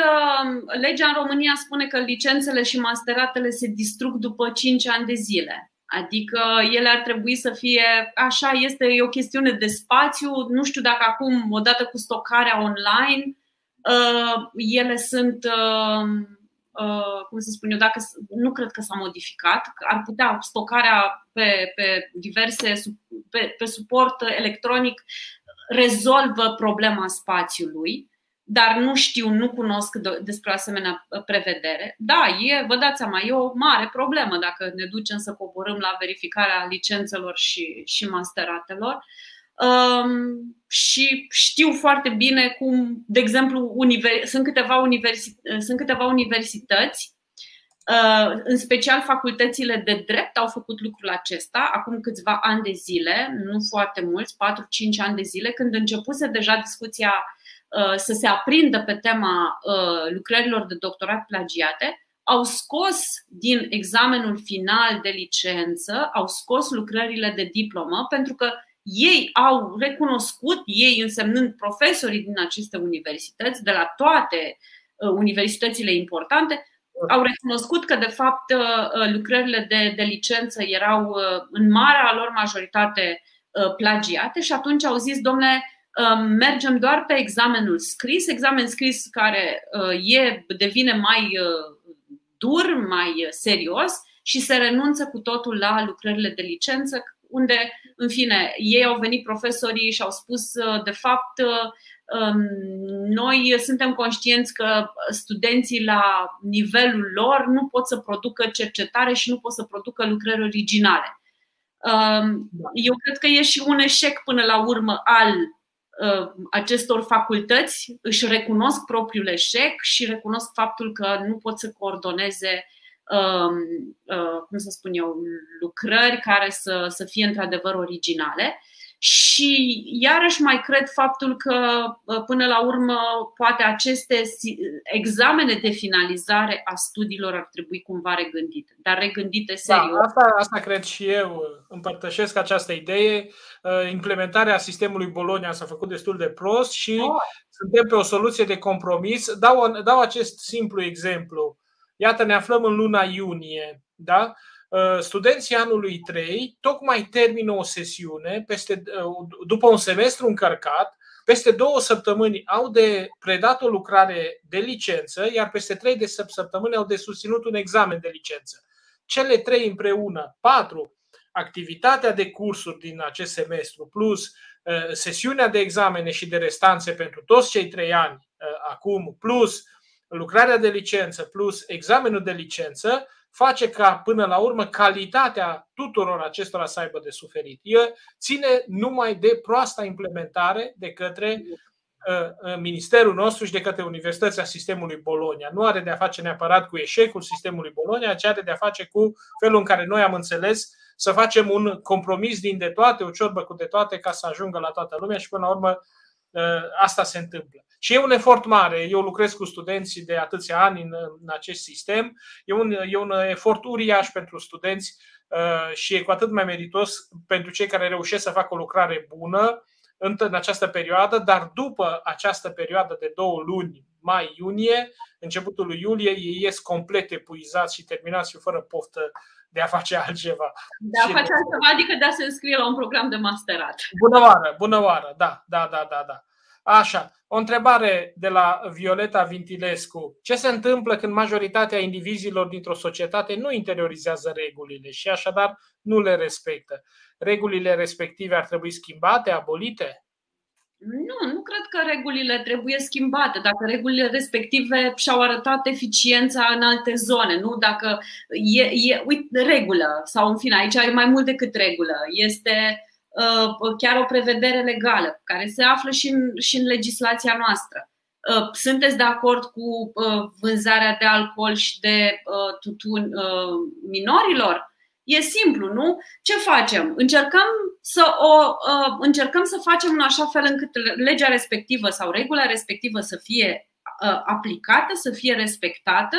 legea în România spune că licențele și masteratele se distrug după 5 ani de zile. Adică ele ar trebui să fie, așa este, e o chestiune de spațiu. Nu știu dacă acum, odată cu stocarea online, ele sunt, cum să spun eu, dacă, nu cred că s-a modificat, ar putea stocarea pe, pe diverse, pe, pe suport electronic rezolvă problema spațiului dar nu știu, nu cunosc despre o asemenea uh, prevedere. Da, e, vă dați seama, e o mare problemă dacă ne ducem să coborâm la verificarea licențelor și, și masteratelor. Um, și știu foarte bine cum, de exemplu, univers- sunt, câteva universi- sunt câteva universități, uh, în special facultățile de drept, au făcut lucrul acesta acum câțiva ani de zile, nu foarte mulți, 4-5 ani de zile, când începuse deja discuția Uh, să se aprindă pe tema uh, lucrărilor de doctorat plagiate, au scos din examenul final de licență, au scos lucrările de diplomă, pentru că ei au recunoscut, ei însemnând profesorii din aceste universități, de la toate uh, universitățile importante, au recunoscut că, de fapt, lucrările de, de licență erau în marea lor majoritate plagiate și atunci au zis, domnule, mergem doar pe examenul scris, examen scris care e, devine mai dur, mai serios și se renunță cu totul la lucrările de licență, unde, în fine, ei au venit profesorii și au spus, de fapt, noi suntem conștienți că studenții la nivelul lor nu pot să producă cercetare și nu pot să producă lucrări originale. Eu cred că e și un eșec până la urmă al acestor facultăți, își recunosc propriul eșec și recunosc faptul că nu pot să coordoneze cum să spun eu, lucrări care să, să fie într-adevăr originale. Și iarăși mai cred faptul că până la urmă poate aceste examene de finalizare a studiilor ar trebui cumva regândite, dar regândite da, serios. Da, asta, asta cred și eu. Împărtășesc această idee. Implementarea sistemului Bologna s-a făcut destul de prost și oh. suntem pe o soluție de compromis. Dau, dau acest simplu exemplu. Iată, ne aflăm în luna iunie, da? Uh, studenții anului 3 tocmai termină o sesiune peste, uh, după un semestru încărcat, peste două săptămâni au de predat o lucrare de licență, iar peste trei de săptămâni au de susținut un examen de licență. Cele trei împreună, patru, activitatea de cursuri din acest semestru, plus uh, sesiunea de examene și de restanțe pentru toți cei trei ani acum, plus lucrarea de licență, plus examenul de licență, face ca până la urmă calitatea tuturor acestora să aibă de suferit. El ține numai de proasta implementare de către uh, uh, ministerul nostru și de către universitățile sistemului Bologna. Nu are de a face neapărat cu eșecul sistemului Bologna, ci are de a face cu felul în care noi am înțeles să facem un compromis din de toate, o ciorbă cu de toate, ca să ajungă la toată lumea și până la urmă uh, asta se întâmplă. Și e un efort mare. Eu lucrez cu studenții de atâția ani în, în acest sistem. E un, e un efort uriaș pentru studenți uh, și e cu atât mai meritos pentru cei care reușesc să facă o lucrare bună în, în această perioadă, dar după această perioadă de două luni, mai-iunie, începutul lui iulie, ei ies complet epuizați și terminați și fără poftă de a face altceva. De a face altceva, adică de a se înscrie la un program de masterat. Bună oară, bună oară, da, da, da, da, da. Așa, o întrebare de la Violeta Vintilescu. Ce se întâmplă când majoritatea indivizilor dintr-o societate nu interiorizează regulile și așadar nu le respectă? Regulile respective ar trebui schimbate, abolite? Nu, nu cred că regulile trebuie schimbate. Dacă regulile respective și-au arătat eficiența în alte zone, nu? Dacă e, e uite, regulă, sau în fine, aici e mai mult decât regulă. Este Uh, chiar o prevedere legală care se află și în, și în legislația noastră. Uh, sunteți de acord cu uh, vânzarea de alcool și de tutun minorilor? E simplu, nu? Ce facem? Încercăm să, o, încercăm să facem în așa fel încât legea respectivă sau regula respectivă să fie aplicată, să fie respectată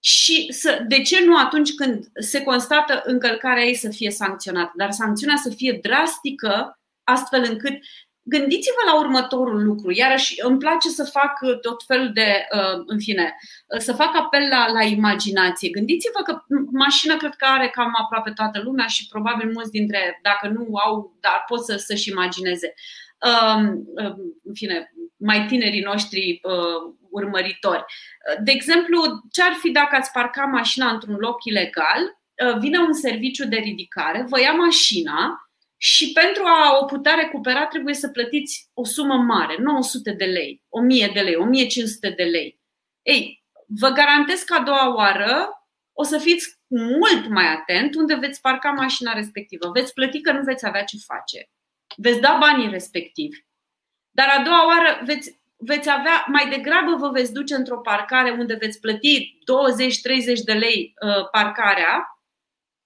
și să, de ce nu atunci când se constată încălcarea ei să fie sancționată, dar sancțiunea să fie drastică, astfel încât gândiți-vă la următorul lucru. Iarăși îmi place să fac tot felul de, uh, în fine, să fac apel la, la imaginație. Gândiți-vă că mașina cred că are cam aproape toată lumea și probabil mulți dintre, dacă nu au, dar pot să, să-și imagineze. Um, um, în fine, mai tinerii noștri uh, urmăritori. De exemplu, ce ar fi dacă ați parca mașina într-un loc ilegal, uh, vine un serviciu de ridicare, vă ia mașina și pentru a o putea recupera trebuie să plătiți o sumă mare, 900 de lei, 1000 de lei, 1500 de lei. Ei, vă garantez că a doua oară o să fiți mult mai atent unde veți parca mașina respectivă. Veți plăti că nu veți avea ce face. Veți da banii respectivi. Dar a doua oară veți veți avea, mai degrabă vă veți duce într-o parcare unde veți plăti 20-30 de lei uh, parcarea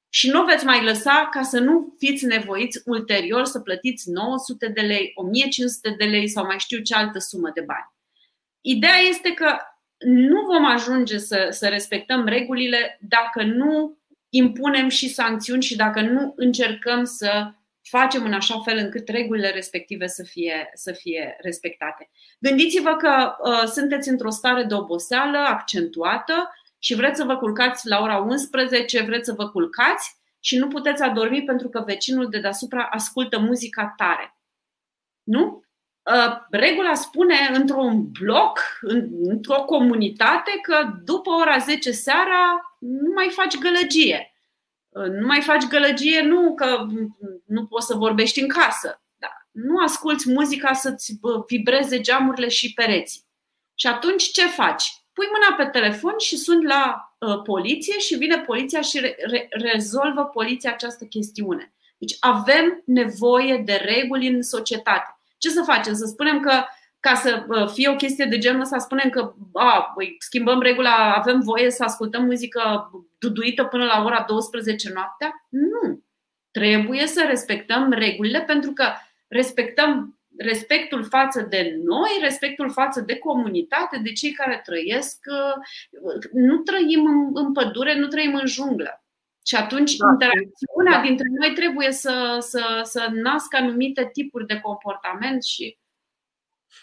și nu veți mai lăsa ca să nu fiți nevoiți ulterior să plătiți 900 de lei, 1500 de lei sau mai știu ce altă sumă de bani. Ideea este că nu vom ajunge să, să respectăm regulile dacă nu impunem și sancțiuni și dacă nu încercăm să facem în așa fel încât regulile respective să fie, să fie respectate. Gândiți-vă că uh, sunteți într-o stare de oboseală accentuată și vreți să vă culcați la ora 11, vreți să vă culcați și nu puteți adormi pentru că vecinul de deasupra ascultă muzica tare. Nu? Uh, regula spune într-un bloc, într-o comunitate, că după ora 10 seara nu mai faci gălăgie. Uh, nu mai faci gălăgie nu că nu poți să vorbești în casă. Da. Nu asculți muzica să-ți vibreze geamurile și pereții. Și atunci ce faci? Pui mâna pe telefon și suni la uh, poliție și vine poliția și re- re- rezolvă poliția această chestiune. Deci avem nevoie de reguli în societate. Ce să facem? Să spunem că ca să fie o chestie de genul ăsta, spunem că a, băi, schimbăm regula, avem voie să ascultăm muzică duduită până la ora 12 noaptea? Nu. Trebuie să respectăm regulile pentru că respectăm respectul față de noi, respectul față de comunitate, de cei care trăiesc. Nu trăim în, în pădure, nu trăim în junglă. Și atunci da, interacțiunea da. dintre noi trebuie să, să, să nască anumite tipuri de comportament și.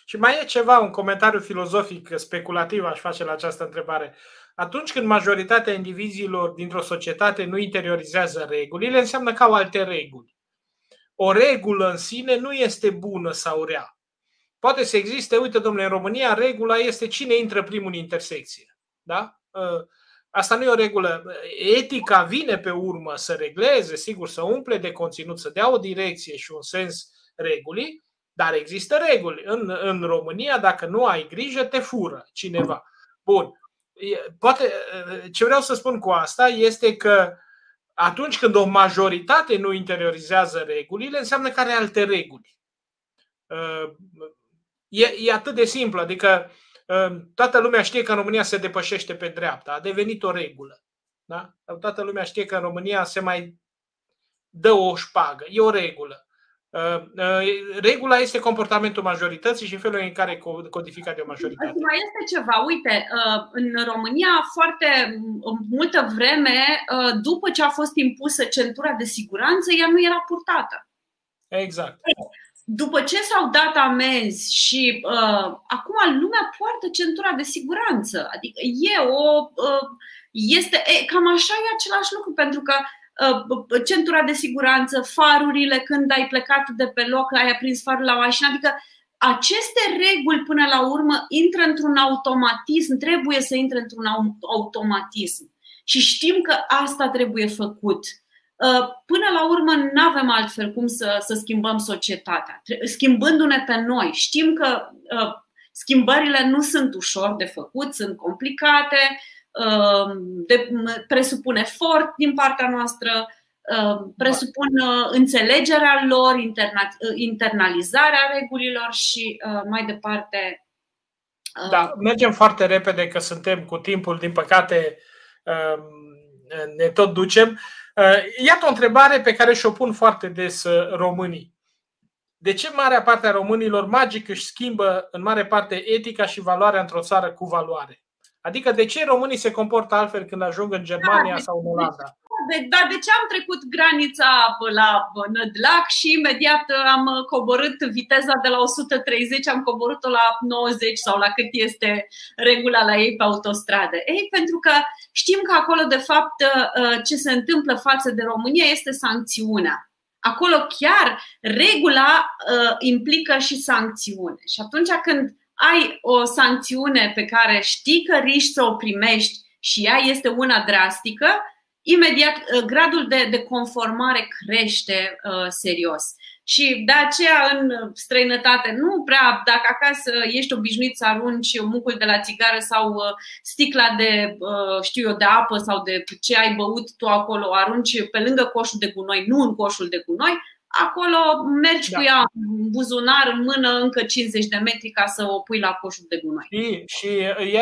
Și mai e ceva, un comentariu filozofic speculativ aș face la această întrebare. Atunci când majoritatea indivizilor dintr-o societate nu interiorizează regulile, înseamnă că au alte reguli. O regulă în sine nu este bună sau rea. Poate să existe, uite domnule, în România regula este cine intră primul în intersecție. Da? Uh, Asta nu e o regulă. Etica vine pe urmă să regleze, sigur, să umple de conținut, să dea o direcție și un sens regulii, dar există reguli. În, în România, dacă nu ai grijă, te fură cineva. Bun. Poate, ce vreau să spun cu asta este că atunci când o majoritate nu interiorizează regulile, înseamnă că are alte reguli. E, e atât de simplu. Adică Toată lumea știe că în România se depășește pe dreapta. A devenit o regulă. Da? Toată lumea știe că în România se mai dă o șpagă. E o regulă. Regula este comportamentul majorității și felul în care e codificat de o majoritate. Mai este ceva. Uite, în România foarte multă vreme, după ce a fost impusă centura de siguranță, ea nu era purtată. Exact după ce s-au dat amenzi și uh, acum lumea poartă centura de siguranță. Adică e o. Uh, este e, cam așa e același lucru, pentru că uh, centura de siguranță, farurile când ai plecat de pe loc, ai aprins farul la mașină, adică aceste reguli până la urmă intră într-un automatism, trebuie să intre într-un automatism. Și știm că asta trebuie făcut. Uh, până la urmă, nu avem altfel cum să, să schimbăm societatea. Schimbându-ne pe noi. Știm că uh, schimbările nu sunt ușor de făcut, sunt complicate, uh, de, presupun efort din partea noastră, presupun înțelegerea lor, interna, internalizarea regulilor și mai departe. Da, mergem foarte repede că suntem cu timpul, din păcate ne tot ducem. Uh, iată o întrebare pe care și-o pun foarte des uh, românii. De ce marea parte a românilor magic își schimbă în mare parte etica și valoarea într-o țară cu valoare? Adică de ce românii se comportă altfel când ajung în Germania da, sau în Olanda? de, dar de ce am trecut granița la Nădlac și imediat am coborât viteza de la 130, am coborât-o la 90 sau la cât este regula la ei pe autostradă? Ei, pentru că știm că acolo, de fapt, ce se întâmplă față de România este sancțiunea. Acolo chiar regula uh, implică și sancțiune. Și atunci când ai o sancțiune pe care știi că riști să o primești și ea este una drastică, imediat uh, gradul de, de conformare crește uh, serios. Și de aceea în străinătate nu prea, dacă acasă ești obișnuit să arunci mucul de la țigară sau uh, sticla de, uh, știu eu, de apă sau de ce ai băut tu acolo, arunci pe lângă coșul de gunoi, nu în coșul de gunoi, acolo mergi da. cu ea în buzunar, în mână, încă 50 de metri ca să o pui la coșul de gunoi. Și, și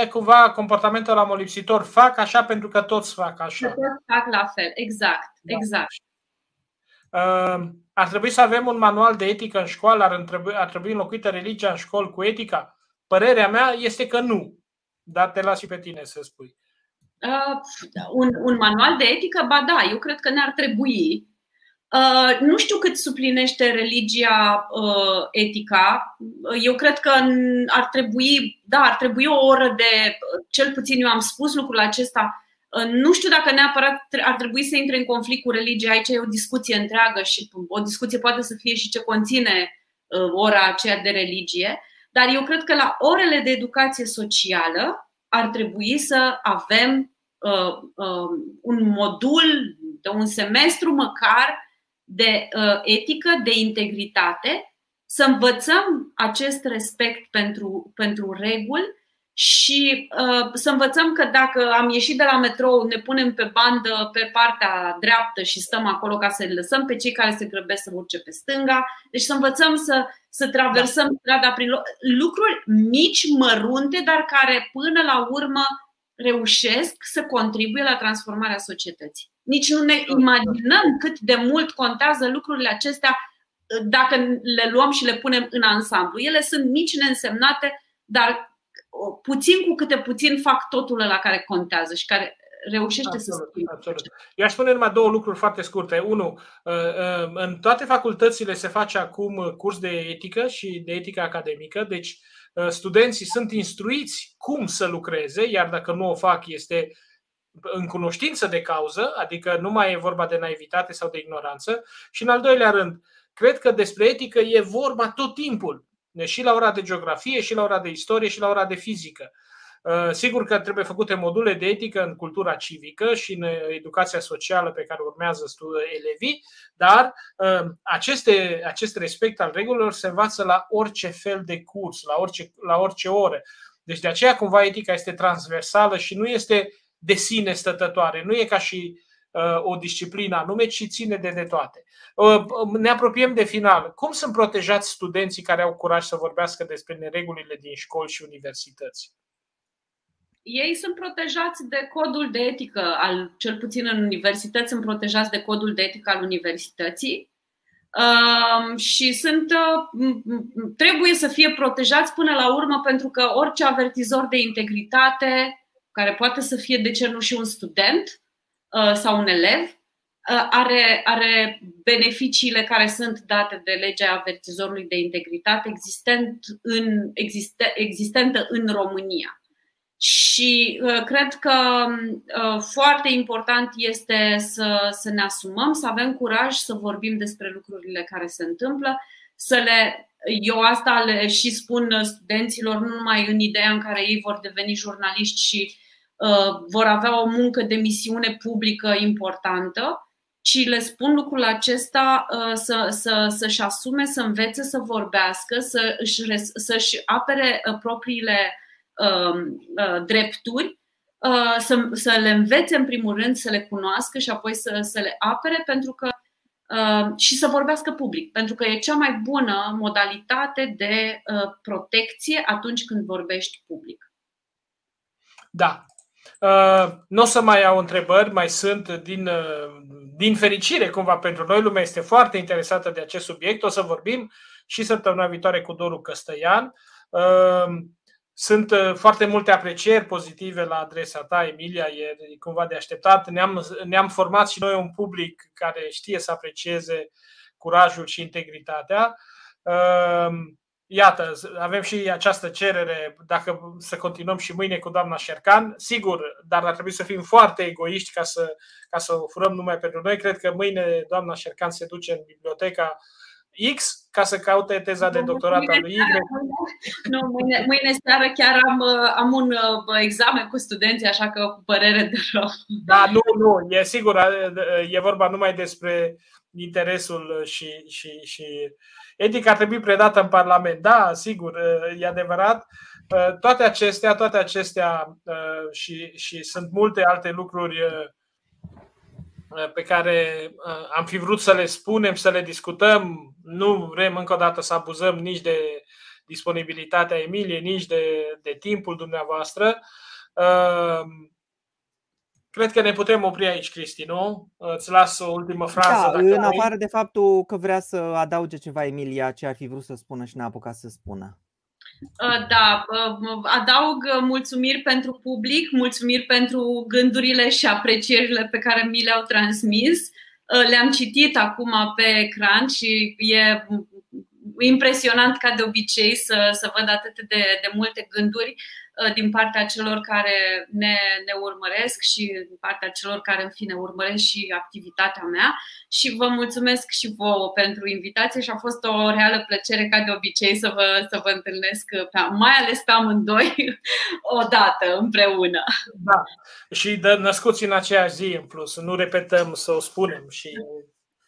e cumva comportamentul la molipsitor. Fac așa pentru că toți fac așa. Că toți fac la fel, exact. Da. exact. Uh, ar trebui să avem un manual de etică în școală, ar trebui, ar trebui înlocuită religia în școală cu etica? Părerea mea este că nu. Dar te las și pe tine să spui. Uh, un, un manual de etică, ba da, eu cred că ne-ar trebui Uh, nu știu cât suplinește religia uh, etica. Eu cred că ar trebui, da, ar trebui o oră de, cel puțin eu am spus lucrul acesta, uh, nu știu dacă neapărat ar trebui să intre în conflict cu religia, aici e o discuție întreagă și o discuție poate să fie și ce conține uh, ora aceea de religie, dar eu cred că la orele de educație socială ar trebui să avem uh, uh, un modul de un semestru măcar de uh, etică, de integritate, să învățăm acest respect pentru, pentru reguli și uh, să învățăm că dacă am ieșit de la metrou, ne punem pe bandă pe partea dreaptă și stăm acolo ca să lăsăm pe cei care se grăbesc să urce pe stânga. Deci să învățăm să, să traversăm da. strada prin lucruri mici, mărunte, dar care până la urmă reușesc să contribuie la transformarea societății. Nici nu ne imaginăm cât de mult contează lucrurile acestea dacă le luăm și le punem în ansamblu. Ele sunt mici, neînsemnate, dar puțin cu câte puțin fac totul la care contează și care reușește absolut, să schimbe. Absolut. Eu aș spune numai două lucruri foarte scurte. Unu, uh, uh, în toate facultățile se face acum curs de etică și de etică academică, deci uh, studenții sunt instruiți cum să lucreze, iar dacă nu o fac, este în cunoștință de cauză, adică nu mai e vorba de naivitate sau de ignoranță. Și în al doilea rând, cred că despre etică e vorba tot timpul, și la ora de geografie, și la ora de istorie, și la ora de fizică. Uh, sigur că trebuie făcute module de etică în cultura civică și în educația socială pe care urmează elevii, dar uh, aceste, acest respect al regulilor se învață la orice fel de curs, la orice, la orice oră. Deci de aceea cumva etica este transversală și nu este de sine stătătoare. Nu e ca și uh, o disciplină anume, ci ține de, de toate. Uh, ne apropiem de final. Cum sunt protejați studenții care au curaj să vorbească despre neregulile din școli și universități? Ei sunt protejați de codul de etică, al, cel puțin în universități, sunt protejați de codul de etică al universității. Uh, și sunt, uh, trebuie să fie protejați până la urmă pentru că orice avertizor de integritate care poate să fie, de ce nu, și un student uh, sau un elev, uh, are, are beneficiile care sunt date de legea avertizorului de integritate existent în, existe, existentă în România. Și uh, cred că uh, foarte important este să, să ne asumăm, să avem curaj să vorbim despre lucrurile care se întâmplă, să le. Eu asta le și spun studenților, nu numai în ideea în care ei vor deveni jurnaliști și Uh, vor avea o muncă de misiune publică importantă, ci le spun lucrul acesta uh, să, să, să-și asume, să învețe să vorbească, să își, să-și apere uh, propriile drepturi, să, să le învețe în primul rând, să le cunoască și apoi să, să le apere pentru că și să vorbească public, pentru că e cea mai bună modalitate de protecție atunci când vorbești public. Da, Uh, nu o să mai au întrebări, mai sunt din, uh, din fericire cumva pentru noi. Lumea este foarte interesată de acest subiect. O să vorbim și săptămâna viitoare cu Doru Căstăian. Uh, sunt foarte multe aprecieri pozitive la adresa ta, Emilia, e cumva de așteptat. Ne-am, ne-am format și noi un public care știe să aprecieze curajul și integritatea iată, avem și această cerere, dacă să continuăm și mâine cu doamna Șercan, sigur, dar ar trebui să fim foarte egoiști ca să, ca să o furăm numai pentru noi. Cred că mâine doamna Șercan se duce în biblioteca X ca să caute teza de doctorat al lui Y. Nu, mâine, mâine seară chiar am, am un uh, examen cu studenții, așa că cu părere de rău. Da, nu, nu, e sigur, e vorba numai despre interesul și, și, și etica ar trebui predată în Parlament. Da, sigur, e adevărat. Toate acestea, toate acestea și, și sunt multe alte lucruri pe care am fi vrut să le spunem, să le discutăm. Nu vrem încă o dată să abuzăm nici de disponibilitatea Emiliei, nici de, de timpul dumneavoastră. Cred că ne putem opri aici, Cristi, nu? Îți las o ultimă frază. Da, în afară de faptul că vrea să adauge ceva Emilia, ce ar fi vrut să spună și n-a apucat să spună. Uh, da, uh, adaug mulțumiri pentru public, mulțumiri pentru gândurile și aprecierile pe care mi le-au transmis. Le-am citit acum pe ecran și e impresionant ca de obicei să, să văd atât de, de multe gânduri Uh, din partea celor care ne, ne urmăresc și din partea celor care, în fine, urmăresc și activitatea mea. Și vă mulțumesc și vouă pentru invitație și a fost o reală plăcere, ca de obicei, să vă, să vă întâlnesc, pe, mai ales pe amândoi, (laughs) o dată împreună. Da, și de născuți în aceeași zi, în plus, nu repetăm să o spunem și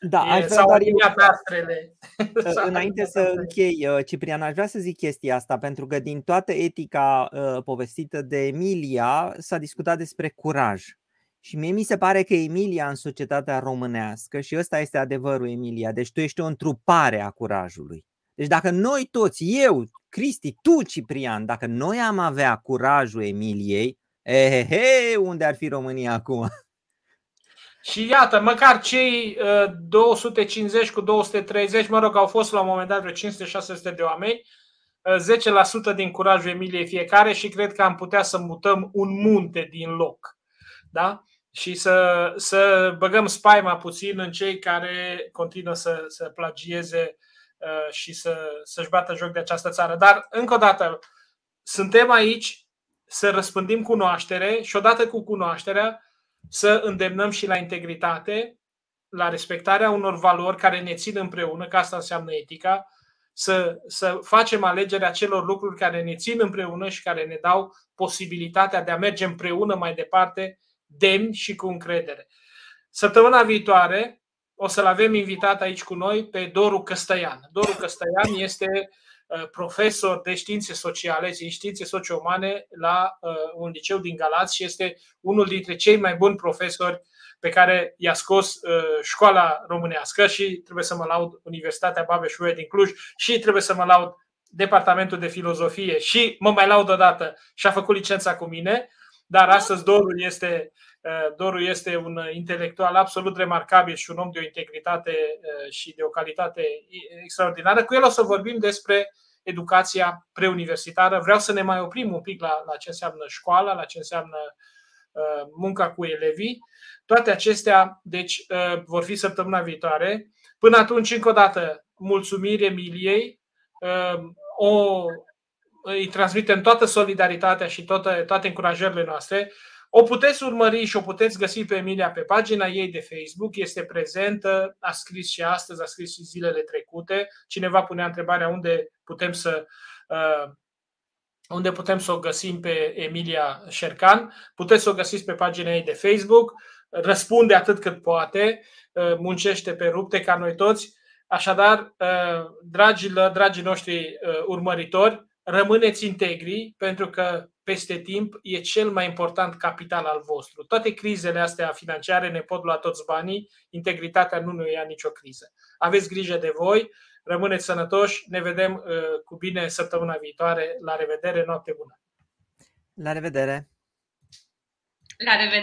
da, aș vrea doar eu, astrele. (laughs) Înainte să închei, uh, Ciprian, aș vrea să zic chestia asta, pentru că din toată etica uh, povestită de Emilia s-a discutat despre curaj. Și mie mi se pare că Emilia în societatea românească, și ăsta este adevărul, Emilia, deci tu ești o întrupare a curajului. Deci dacă noi toți, eu, Cristi, tu, Ciprian, dacă noi am avea curajul Emiliei, ehehe, unde ar fi România acum? (laughs) Și iată, măcar cei 250 uh, cu 230, mă rog, au fost la un moment dat vreo 500-600 de oameni, 10% uh, din curajul Emiliei fiecare și cred că am putea să mutăm un munte din loc. Da? Și să, să băgăm spaima puțin în cei care continuă să, să plagieze uh, și să, să-și bată joc de această țară. Dar, încă o dată, suntem aici să răspândim cunoaștere și odată cu cunoașterea să îndemnăm și la integritate, la respectarea unor valori care ne țin împreună, că asta înseamnă etica, să, să facem alegerea celor lucruri care ne țin împreună și care ne dau posibilitatea de a merge împreună mai departe, demni și cu încredere. Săptămâna viitoare o să-l avem invitat aici cu noi pe Doru Căstăian. Doru Căstăian este Uh, profesor de științe sociale, științe socio-umane la uh, un liceu din Galați și este unul dintre cei mai buni profesori pe care i-a scos uh, școala românească și trebuie să mă laud Universitatea babeș din Cluj și trebuie să mă laud Departamentul de Filozofie și mă mai laud odată și a făcut licența cu mine, dar astăzi Dorul este, Dorul este un intelectual absolut remarcabil și un om de o integritate și de o calitate extraordinară. Cu el o să vorbim despre educația preuniversitară. Vreau să ne mai oprim un pic la, la ce înseamnă școala, la ce înseamnă uh, munca cu elevii. Toate acestea, deci, uh, vor fi săptămâna viitoare. Până atunci, încă o dată, mulțumiri Emiliei. Uh, o, îi transmitem toată solidaritatea și toate, toate încurajările noastre. O puteți urmări și o puteți găsi pe Emilia pe pagina ei de Facebook, este prezentă, a scris și astăzi, a scris și zilele trecute. Cineva punea întrebarea unde putem să uh, unde putem să o găsim pe Emilia Șercan. Puteți să o găsiți pe pagina ei de Facebook, răspunde atât cât poate, uh, muncește pe rupte ca noi toți. Așadar, uh, dragilor, dragii noștri urmăritori, rămâneți integri pentru că peste timp e cel mai important capital al vostru. Toate crizele astea financiare ne pot lua toți banii, integritatea nu ne ia nicio criză. Aveți grijă de voi, rămâneți sănătoși, ne vedem uh, cu bine săptămâna viitoare. La revedere, noapte bună! La revedere! La revedere!